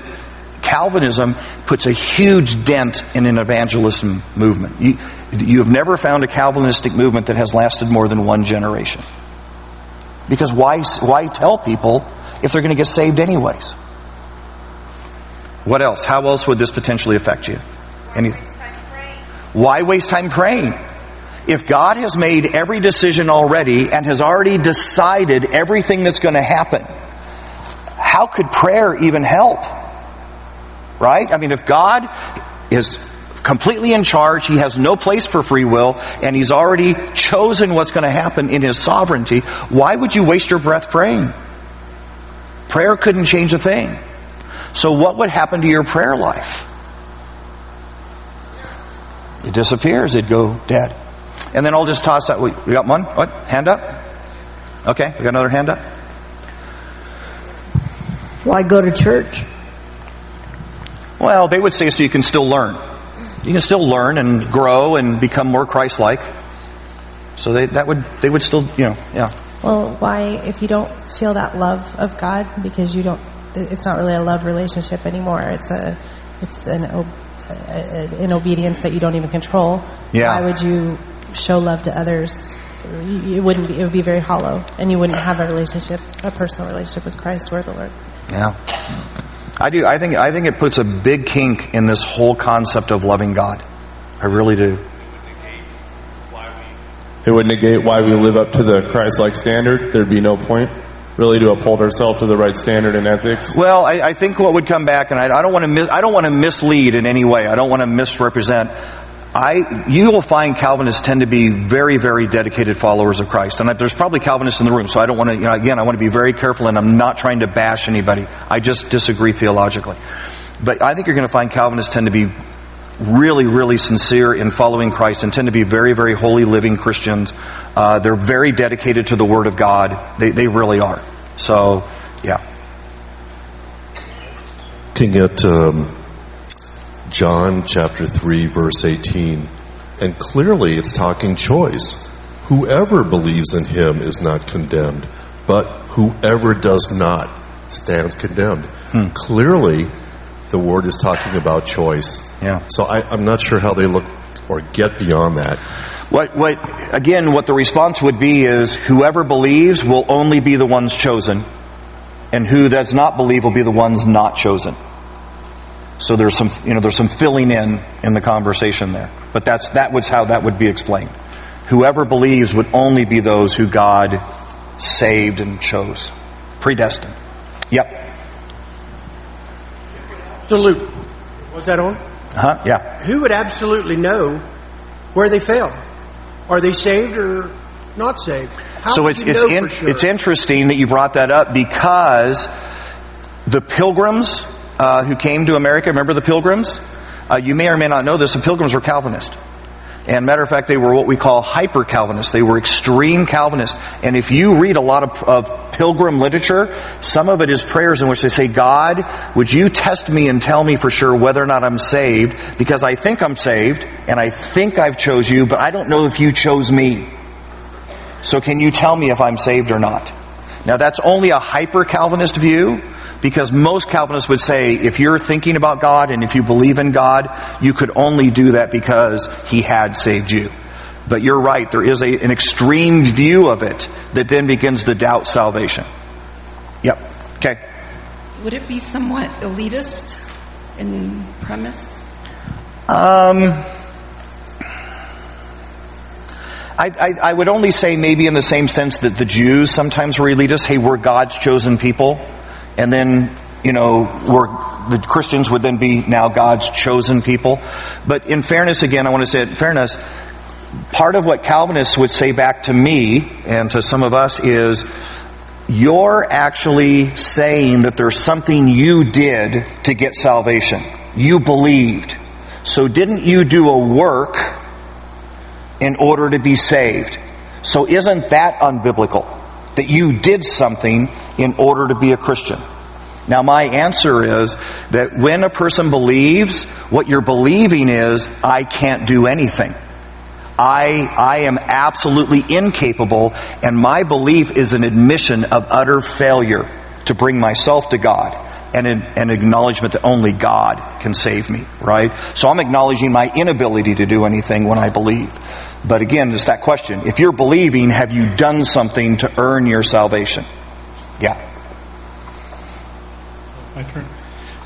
Calvinism puts a huge dent in an evangelism movement. You, you have never found a Calvinistic movement that has lasted more than one generation. Because why, why tell people if they're going to get saved anyways? What else? How else would this potentially affect you? Any, why waste time praying? If God has made every decision already and has already decided everything that's going to happen, how could prayer even help? Right? I mean, if God is completely in charge. He has no place for free will, and he's already chosen what's going to happen in his sovereignty. Why would you waste your breath praying? Prayer couldn't change a thing. So what would happen to your prayer life? It disappears. It'd go dead. And then I'll just toss that. We got one? What? Hand up? Okay, we got another hand up? Why go to church? Well, they would say so you can still learn. You can still learn and grow and become more Christ-like. So they, that would, they would still, you know, yeah. Well, why, if you don't feel that love of God, because you don't, it's not really a love relationship anymore. It's a, it's an, an obedience that you don't even control. Yeah. Why would you show love to others? It wouldn't be, it would be very hollow and you wouldn't have a relationship, a personal relationship with Christ or the Lord. Yeah. I do. I think, I think it puts a big kink in this whole concept of loving God. I really do. It would negate why we live up to the Christ-like standard. There'd be no point really to uphold ourselves to the right standard in ethics. Well, I, I think what would come back, and I, I don't want to mis, I don't want to mislead in any way. I don't want to misrepresent. I, you will find Calvinists tend to be very, very dedicated followers of Christ. And there's probably Calvinists in the room, so I don't want to, you know, again, I want to be very careful and I'm not trying to bash anybody. I just disagree theologically. But I think you're going to find Calvinists tend to be really, really sincere in following Christ and tend to be very, very holy living Christians. Uh, they're very dedicated to the Word of God. They, they really are. So, yeah. Looking at um, John chapter 3, verse 18, and clearly it's talking choice. Whoever believes in him is not condemned, but whoever does not stands condemned. Hmm. Clearly, the word is talking about choice. Yeah. So I, I'm not sure how they look or get beyond that. What, what, again, what the response would be is whoever believes will only be the ones chosen, and who does not believe will be the ones not chosen. So there's some, you know, there's some filling in in the conversation there. But that's, that was how that would be explained. Whoever believes would only be those who God saved and chose. Predestined. Yep. So Luke, was that on? Huh? Yeah. Who would absolutely know where they fell? Are they saved or not saved? How so it's you it's know in, sure? it's interesting that you brought that up because the pilgrims uh, who came to America, remember the pilgrims? Uh, you may or may not know this. The pilgrims were Calvinist. And matter of fact, they were what we call hyper Calvinists. They were extreme Calvinists. And if you read a lot of, of pilgrim literature, some of it is prayers in which they say, God, would you test me and tell me for sure whether or not I'm saved? Because I think I'm saved and I think I've chose you, but I don't know if you chose me. So can you tell me if I'm saved or not? Now that's only a hyper Calvinist view because most Calvinists would say if you're thinking about God and if you believe in God, you could only do that because He had saved you. But you're right, there is a, an extreme view of it that then begins to doubt salvation. Yep. Okay. Would it be somewhat elitist in premise? Um, I, I, I would only say maybe in the same sense that the Jews sometimes were elitist. Hey, we're God's chosen people. And then, you know, the Christians would then be now God's chosen people. But in fairness, again, I want to say in fairness, part of what Calvinists would say back to me and to some of us is, you're actually saying that there's something you did to get salvation. You believed. So didn't you do a work in order to be saved? So isn't that unbiblical? That you did something in order to be a Christian. Now my answer is that when a person believes, what you're believing is, I can't do anything. I, I am absolutely incapable and my belief is an admission of utter failure to bring myself to God and an, an acknowledgement that only God can save me, right? So I'm acknowledging my inability to do anything when I believe. But again, it's that question. If you're believing, have you done something to earn your salvation? Yeah. My turn.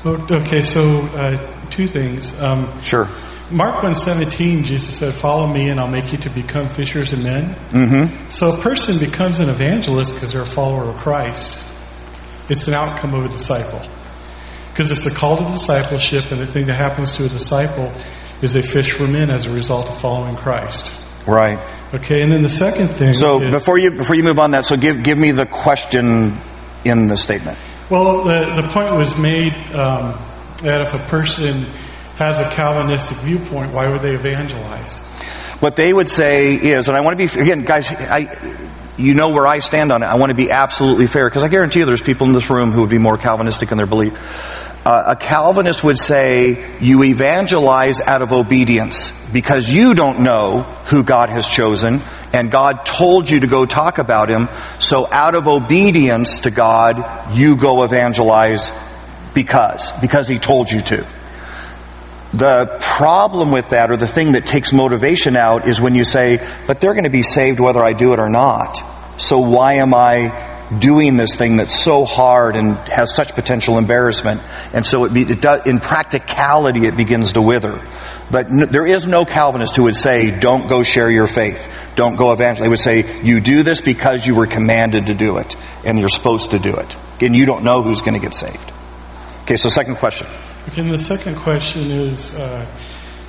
Oh, okay, so uh, two things. Um, Sure. Mark 117, Jesus said, follow me and I'll make you to become fishers of men. Mm-hmm. So a person becomes an evangelist because they're a follower of Christ. It's an outcome of a disciple. Because it's a call to discipleship and the thing that happens to a disciple is they fish for men as a result of following Christ. Right. Okay, and then the second thing So is, before you before you move on that, so give give me the question in the statement? Well, the, the point was made um, that if a person has a Calvinistic viewpoint, why would they evangelize? What they would say is, and I want to be, again, guys, I, you know where I stand on it. I want to be absolutely fair because I guarantee you there's people in this room who would be more Calvinistic in their belief. Uh, a Calvinist would say you evangelize out of obedience because you don't know who God has chosen and God told you to go talk about him. So out of obedience to God, you go evangelize because, because he told you to. The problem with that, or the thing that takes motivation out, is when you say, but they're going to be saved whether I do it or not. So why am I doing this thing that's so hard and has such potential embarrassment? And so it, be, it does, in practicality, it begins to wither. But there is no Calvinist who would say, don't go share your faith. Don't go evangelize. They would say, you do this because you were commanded to do it. And you're supposed to do it. And you don't know who's going to get saved. Okay, so second question. Okay, and the second question is uh,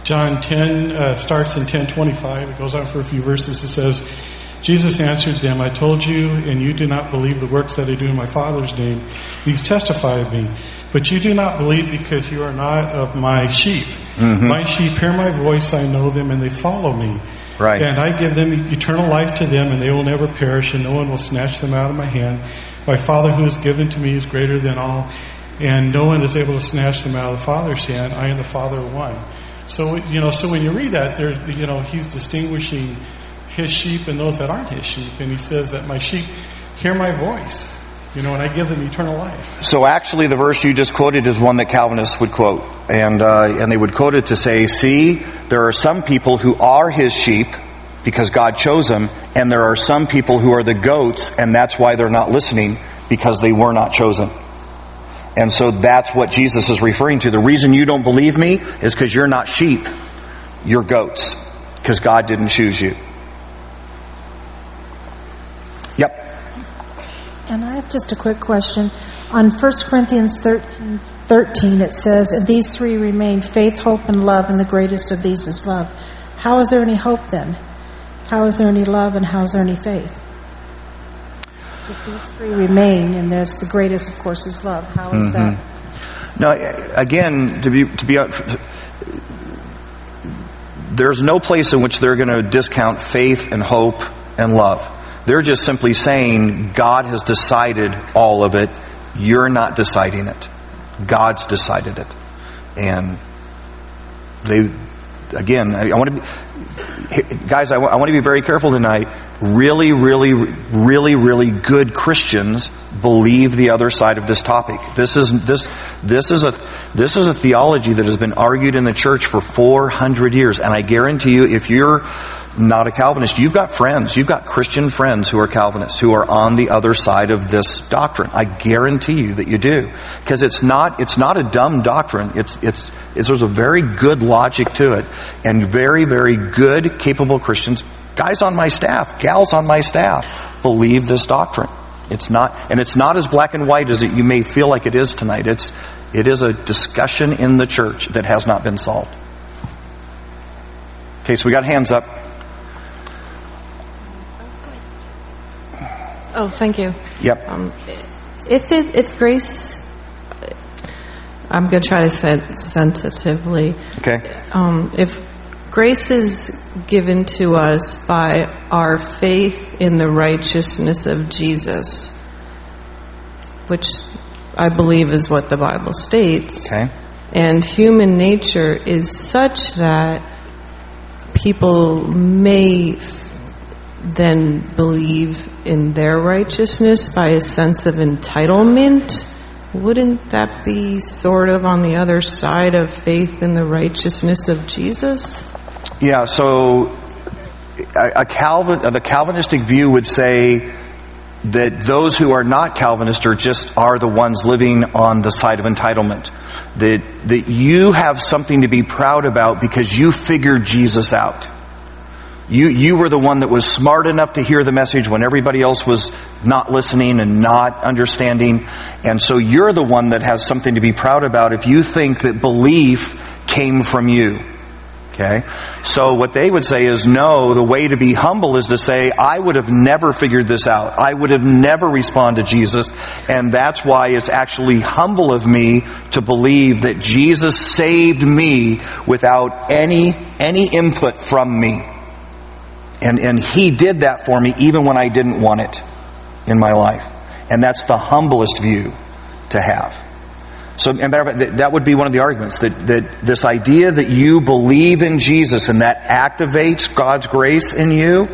John 10 uh, starts in 10:25. It goes on for a few verses. It says, "Jesus answered them, I told you, and you do not believe the works that I do in my Father's name. These testify of me, but you do not believe because you are not of my sheep. Mhm. My sheep hear my voice. I know them, and they follow me." Right. And I give them eternal life to them, and they will never perish, and no one will snatch them out of my hand. My Father who has given to me is greater than all, and no one is able to snatch them out of the Father's hand. I and the Father are one. So you know, so when you read that, there, you know, he's distinguishing his sheep and those that aren't his sheep, and he says that my sheep hear my voice, you know, and I give them eternal life. So actually, the verse you just quoted is one that Calvinists would quote, and uh, and they would quote it to say, "See, there are some people who are His sheep because God chose them, and there are some people who are the goats, and that's why they're not listening because they were not chosen." And so that's what Jesus is referring to. The reason you don't believe me is because you're not sheep, you're goats, because God didn't choose you. Yep. And I have just a quick question. On 1 Corinthians 13, 13, it says, And these three remain faith, hope, and love, and the greatest of these is love. How is there any hope then? How is there any love, and how is there any faith? If these three remain, and there's the greatest, of course, is love, how is that? Mm-hmm. Now, again, to be to be there's no place in which they're going to discount faith and hope and love. They're just simply saying God has decided all of it. You're not deciding it. God's decided it, and they again. I, I want to be guys. I, I want to be very careful tonight. Really, really, really, really good Christians believe the other side of this topic. This is this this is a this is a theology that has been argued in the church for 400 years, and I guarantee you, if you're not a Calvinist, you've got friends, you've got Christian friends who are Calvinists who are on the other side of this doctrine. I guarantee you that you do, because it's not it's not a dumb doctrine. It's it's it's, there's a very good logic to it, and very, very good, capable Christians, guys on my staff, gals on my staff, believe this doctrine. It's not, and it's not as black and white as it, you may feel like it is tonight. It's, it is a discussion in the church that has not been solved. Okay, so we got hands up. Oh, thank you. Yep. Um, if it, if grace, I'm going to try to say it sensitively. Okay. Um, if grace is given to us by our faith in the righteousness of Jesus, which I believe is what the Bible states. Okay. And human nature is such that people may then believe in their righteousness by a sense of entitlement. Wouldn't that be sort of on the other side of faith in the righteousness of Jesus? Yeah, so a, a Calvin, the Calvinistic view would say that those who are not Calvinist are just are the ones living on the side of entitlement. That that you have something to be proud about because you figured Jesus out. You you were the one that was smart enough to hear the message when everybody else was not listening and not understanding. And so you're the one that has something to be proud about if you think that belief came from you. Okay? So what they would say is no, the way to be humble is to say, I would have never figured this out. I would have never responded to Jesus. And that's why it's actually humble of me to believe that Jesus saved me without any, any input from me. And, and He did that for me even when I didn't want it in my life. And that's the humblest view to have. So, and that would be one of the arguments that, that this idea that you believe in Jesus and that activates God's grace in you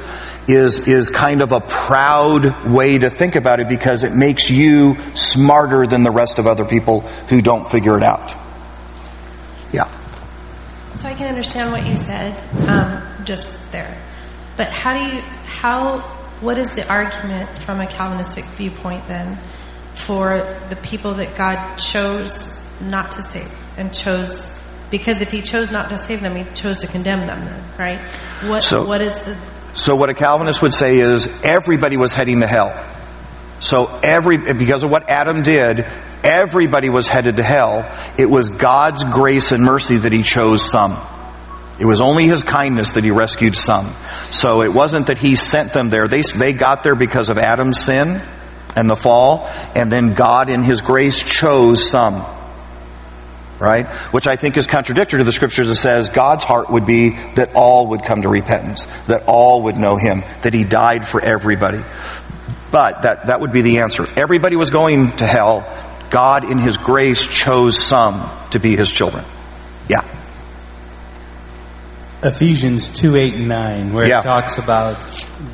is, is kind of a proud way to think about it because it makes you smarter than the rest of other people who don't figure it out. Yeah. So I can understand what you said, um, just there. But how do you, how, what is the argument from a Calvinistic viewpoint then for the people that God chose not to save and chose because if he chose not to save them, he chose to condemn them then, right? What So- what is the So what a Calvinist would say is everybody was heading to hell. So every, because of what Adam did, everybody was headed to hell. It was God's grace and mercy that he chose some. It was only his kindness that he rescued some. So it wasn't that he sent them there. They, they got there because of Adam's sin and the fall, and then God in his grace chose some. Right? Which I think is contradictory to the scriptures that says God's heart would be that all would come to repentance, that all would know him, that he died for everybody. But that, that would be the answer. Everybody was going to hell. God in his grace chose some to be his children. Yeah. Ephesians 2 8 and 9, where Yeah. it talks about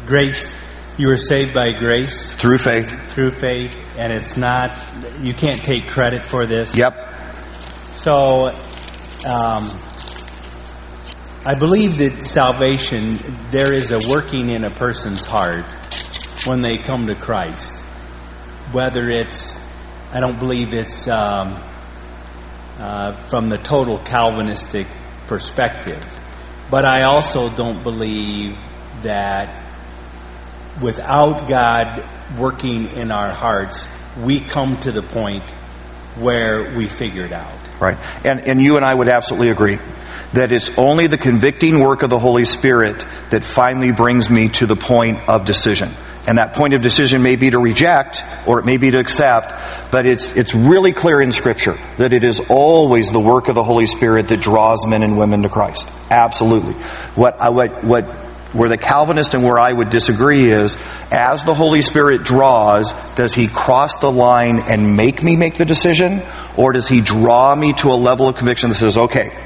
grace. You were saved by grace. Through faith. Through faith. And it's not, you can't take credit for this. Yep. So, um, I believe that salvation, there is a working in a person's heart when they come to Christ. Whether it's, I don't believe it's um, uh, from the total Calvinistic perspective. But I also don't believe that without God working in our hearts, we come to the point where we figure it out. Right. And, and you and I would absolutely agree that it's only the convicting work of the Holy Spirit that finally brings me to the point of decision. And that point of decision may be to reject or it may be to accept, but it's, it's really clear in scripture that it is always the work of the Holy Spirit that draws men and women to Christ. Absolutely. What, I, what, what, where the Calvinist and where I would disagree is, as the Holy Spirit draws, does He cross the line and make me make the decision? Or does He draw me to a level of conviction that says, okay,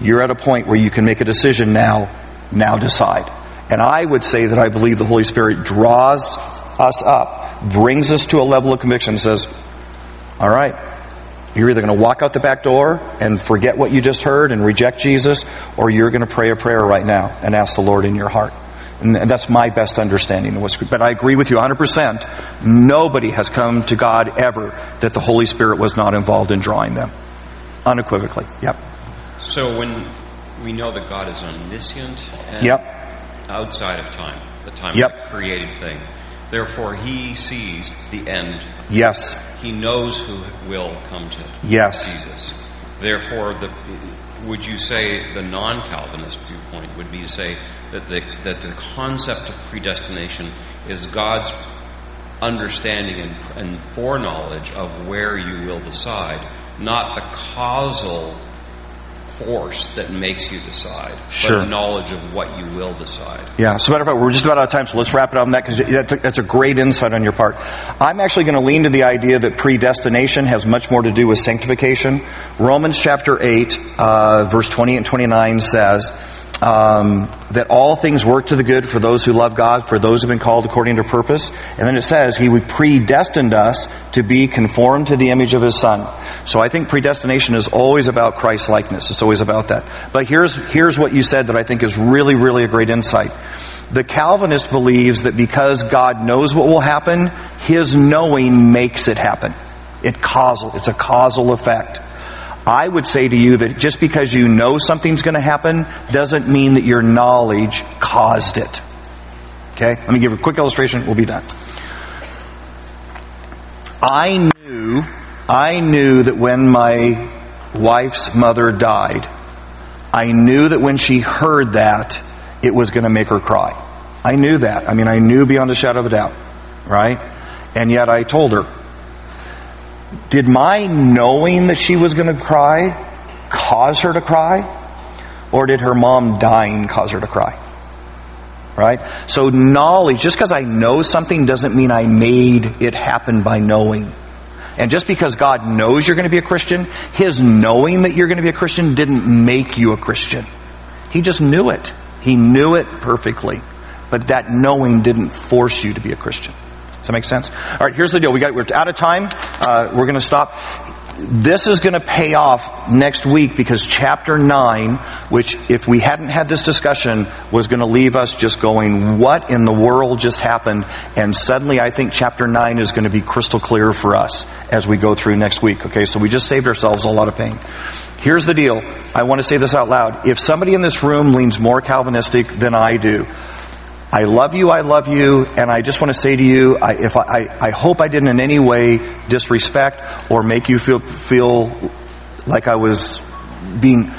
you're at a point where you can make a decision now, now decide. And I would say that I believe the Holy Spirit draws us up, brings us to a level of conviction and says, all right, you're either going to walk out the back door and forget what you just heard and reject Jesus, or you're going to pray a prayer right now and ask the Lord in your heart. And that's my best understanding of what's, but I agree with you 100%. Nobody has come to God ever that the Holy Spirit was not involved in drawing them. Unequivocally. Yep. So when we know that God is omniscient and Yep. Outside of time, the time Yep. of the created thing, therefore He sees the end. Yes. He knows who will come to Yes. Jesus. Therefore, the, would you say the non-Calvinist viewpoint would be to say that the, that the concept of predestination is God's understanding and, and foreknowledge of where you will decide, not the causal force that makes you decide, Sure. but knowledge of what you will decide. Yeah, so matter of fact, we're just about out of time, so let's wrap it up on that because that's a, that's a great insight on your part. I'm actually going to lean to the idea that predestination has much more to do with sanctification. Romans chapter 8, uh, verse 20 and 29 says, um, that all things work to the good for those who love God, for those who have been called according to purpose. And then it says, He predestined us to be conformed to the image of His Son. So I think predestination is always about Christ likeness. It's always about that. But here's, here's what you said that I think is really, really a great insight. The Calvinist believes that because God knows what will happen, His knowing makes it happen. It causal, it's a causal effect. I would say to you that just because you know something's going to happen doesn't mean that your knowledge caused it. Okay? Let me give a quick illustration. We'll be done. I knew, I knew that when my wife's mother died, I knew that when she heard that, it was going to make her cry. I knew that. I mean, I knew beyond a shadow of a doubt, right? And yet I told her. Did my knowing that she was going to cry cause her to cry? Or did her mom dying cause her to cry? Right? So knowledge, just because I know something doesn't mean I made it happen by knowing. And just because God knows you're going to be a Christian, His knowing that you're going to be a Christian didn't make you a Christian. He just knew it. He knew it perfectly. But that knowing didn't force you to be a Christian. Does that make sense? All right, here's the deal. We got, we're out of time. Uh, we're going to stop. This is going to pay off next week because chapter 9, which if we hadn't had this discussion, was going to leave us just going, what in the world just happened? And suddenly I think chapter 9 is going to be crystal clear for us as we go through next week. Okay, so we just saved ourselves a lot of pain. Here's the deal. I want to say this out loud. If somebody in this room leans more Calvinistic than I do, I love you, I love you, and I just want to say to you, I, if I, I, I hope I didn't in any way disrespect or make you feel, feel like I was being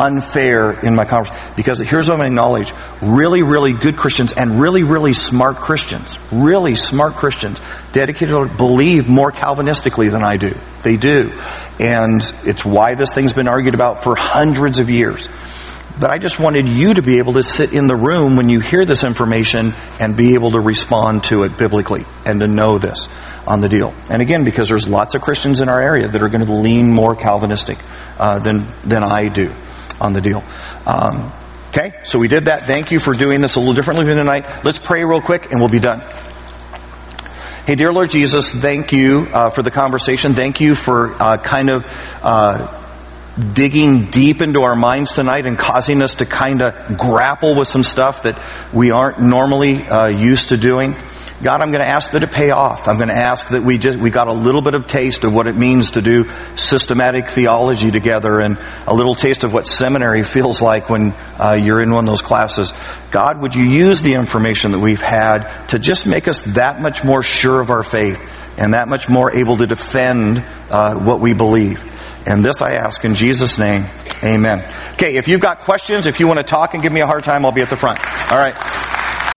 unfair in my conversation. Because here's what I acknowledge. Really, really good Christians and really, really smart Christians, really smart Christians, dedicated to believe more Calvinistically than I do. They do. And it's why this thing's been argued about for hundreds of years. But I just wanted you to be able to sit in the room when you hear this information and be able to respond to it biblically and to know this on the deal. And again, because there's lots of Christians in our area that are going to lean more Calvinistic uh, than than I do on the deal. Um, okay, so we did that. Thank you for doing this a little differently tonight. Let's pray real quick and we'll be done. Hey, dear Lord Jesus, thank you uh, for the conversation. Thank you for uh, kind of uh, digging deep into our minds tonight and causing us to kind of grapple with some stuff that we aren't normally uh, used to doing. God, I'm going to ask that it pay off. I'm going to ask that we just, we got a little bit of taste of what it means to do systematic theology together and a little taste of what seminary feels like when uh, you're in one of those classes. God, would you use the information that we've had to just make us that much more sure of our faith and that much more able to defend uh, what we believe? And this I ask in Jesus' name. Amen. Okay, if you've got questions, if you want to talk and give me a hard time, I'll be at the front. All right.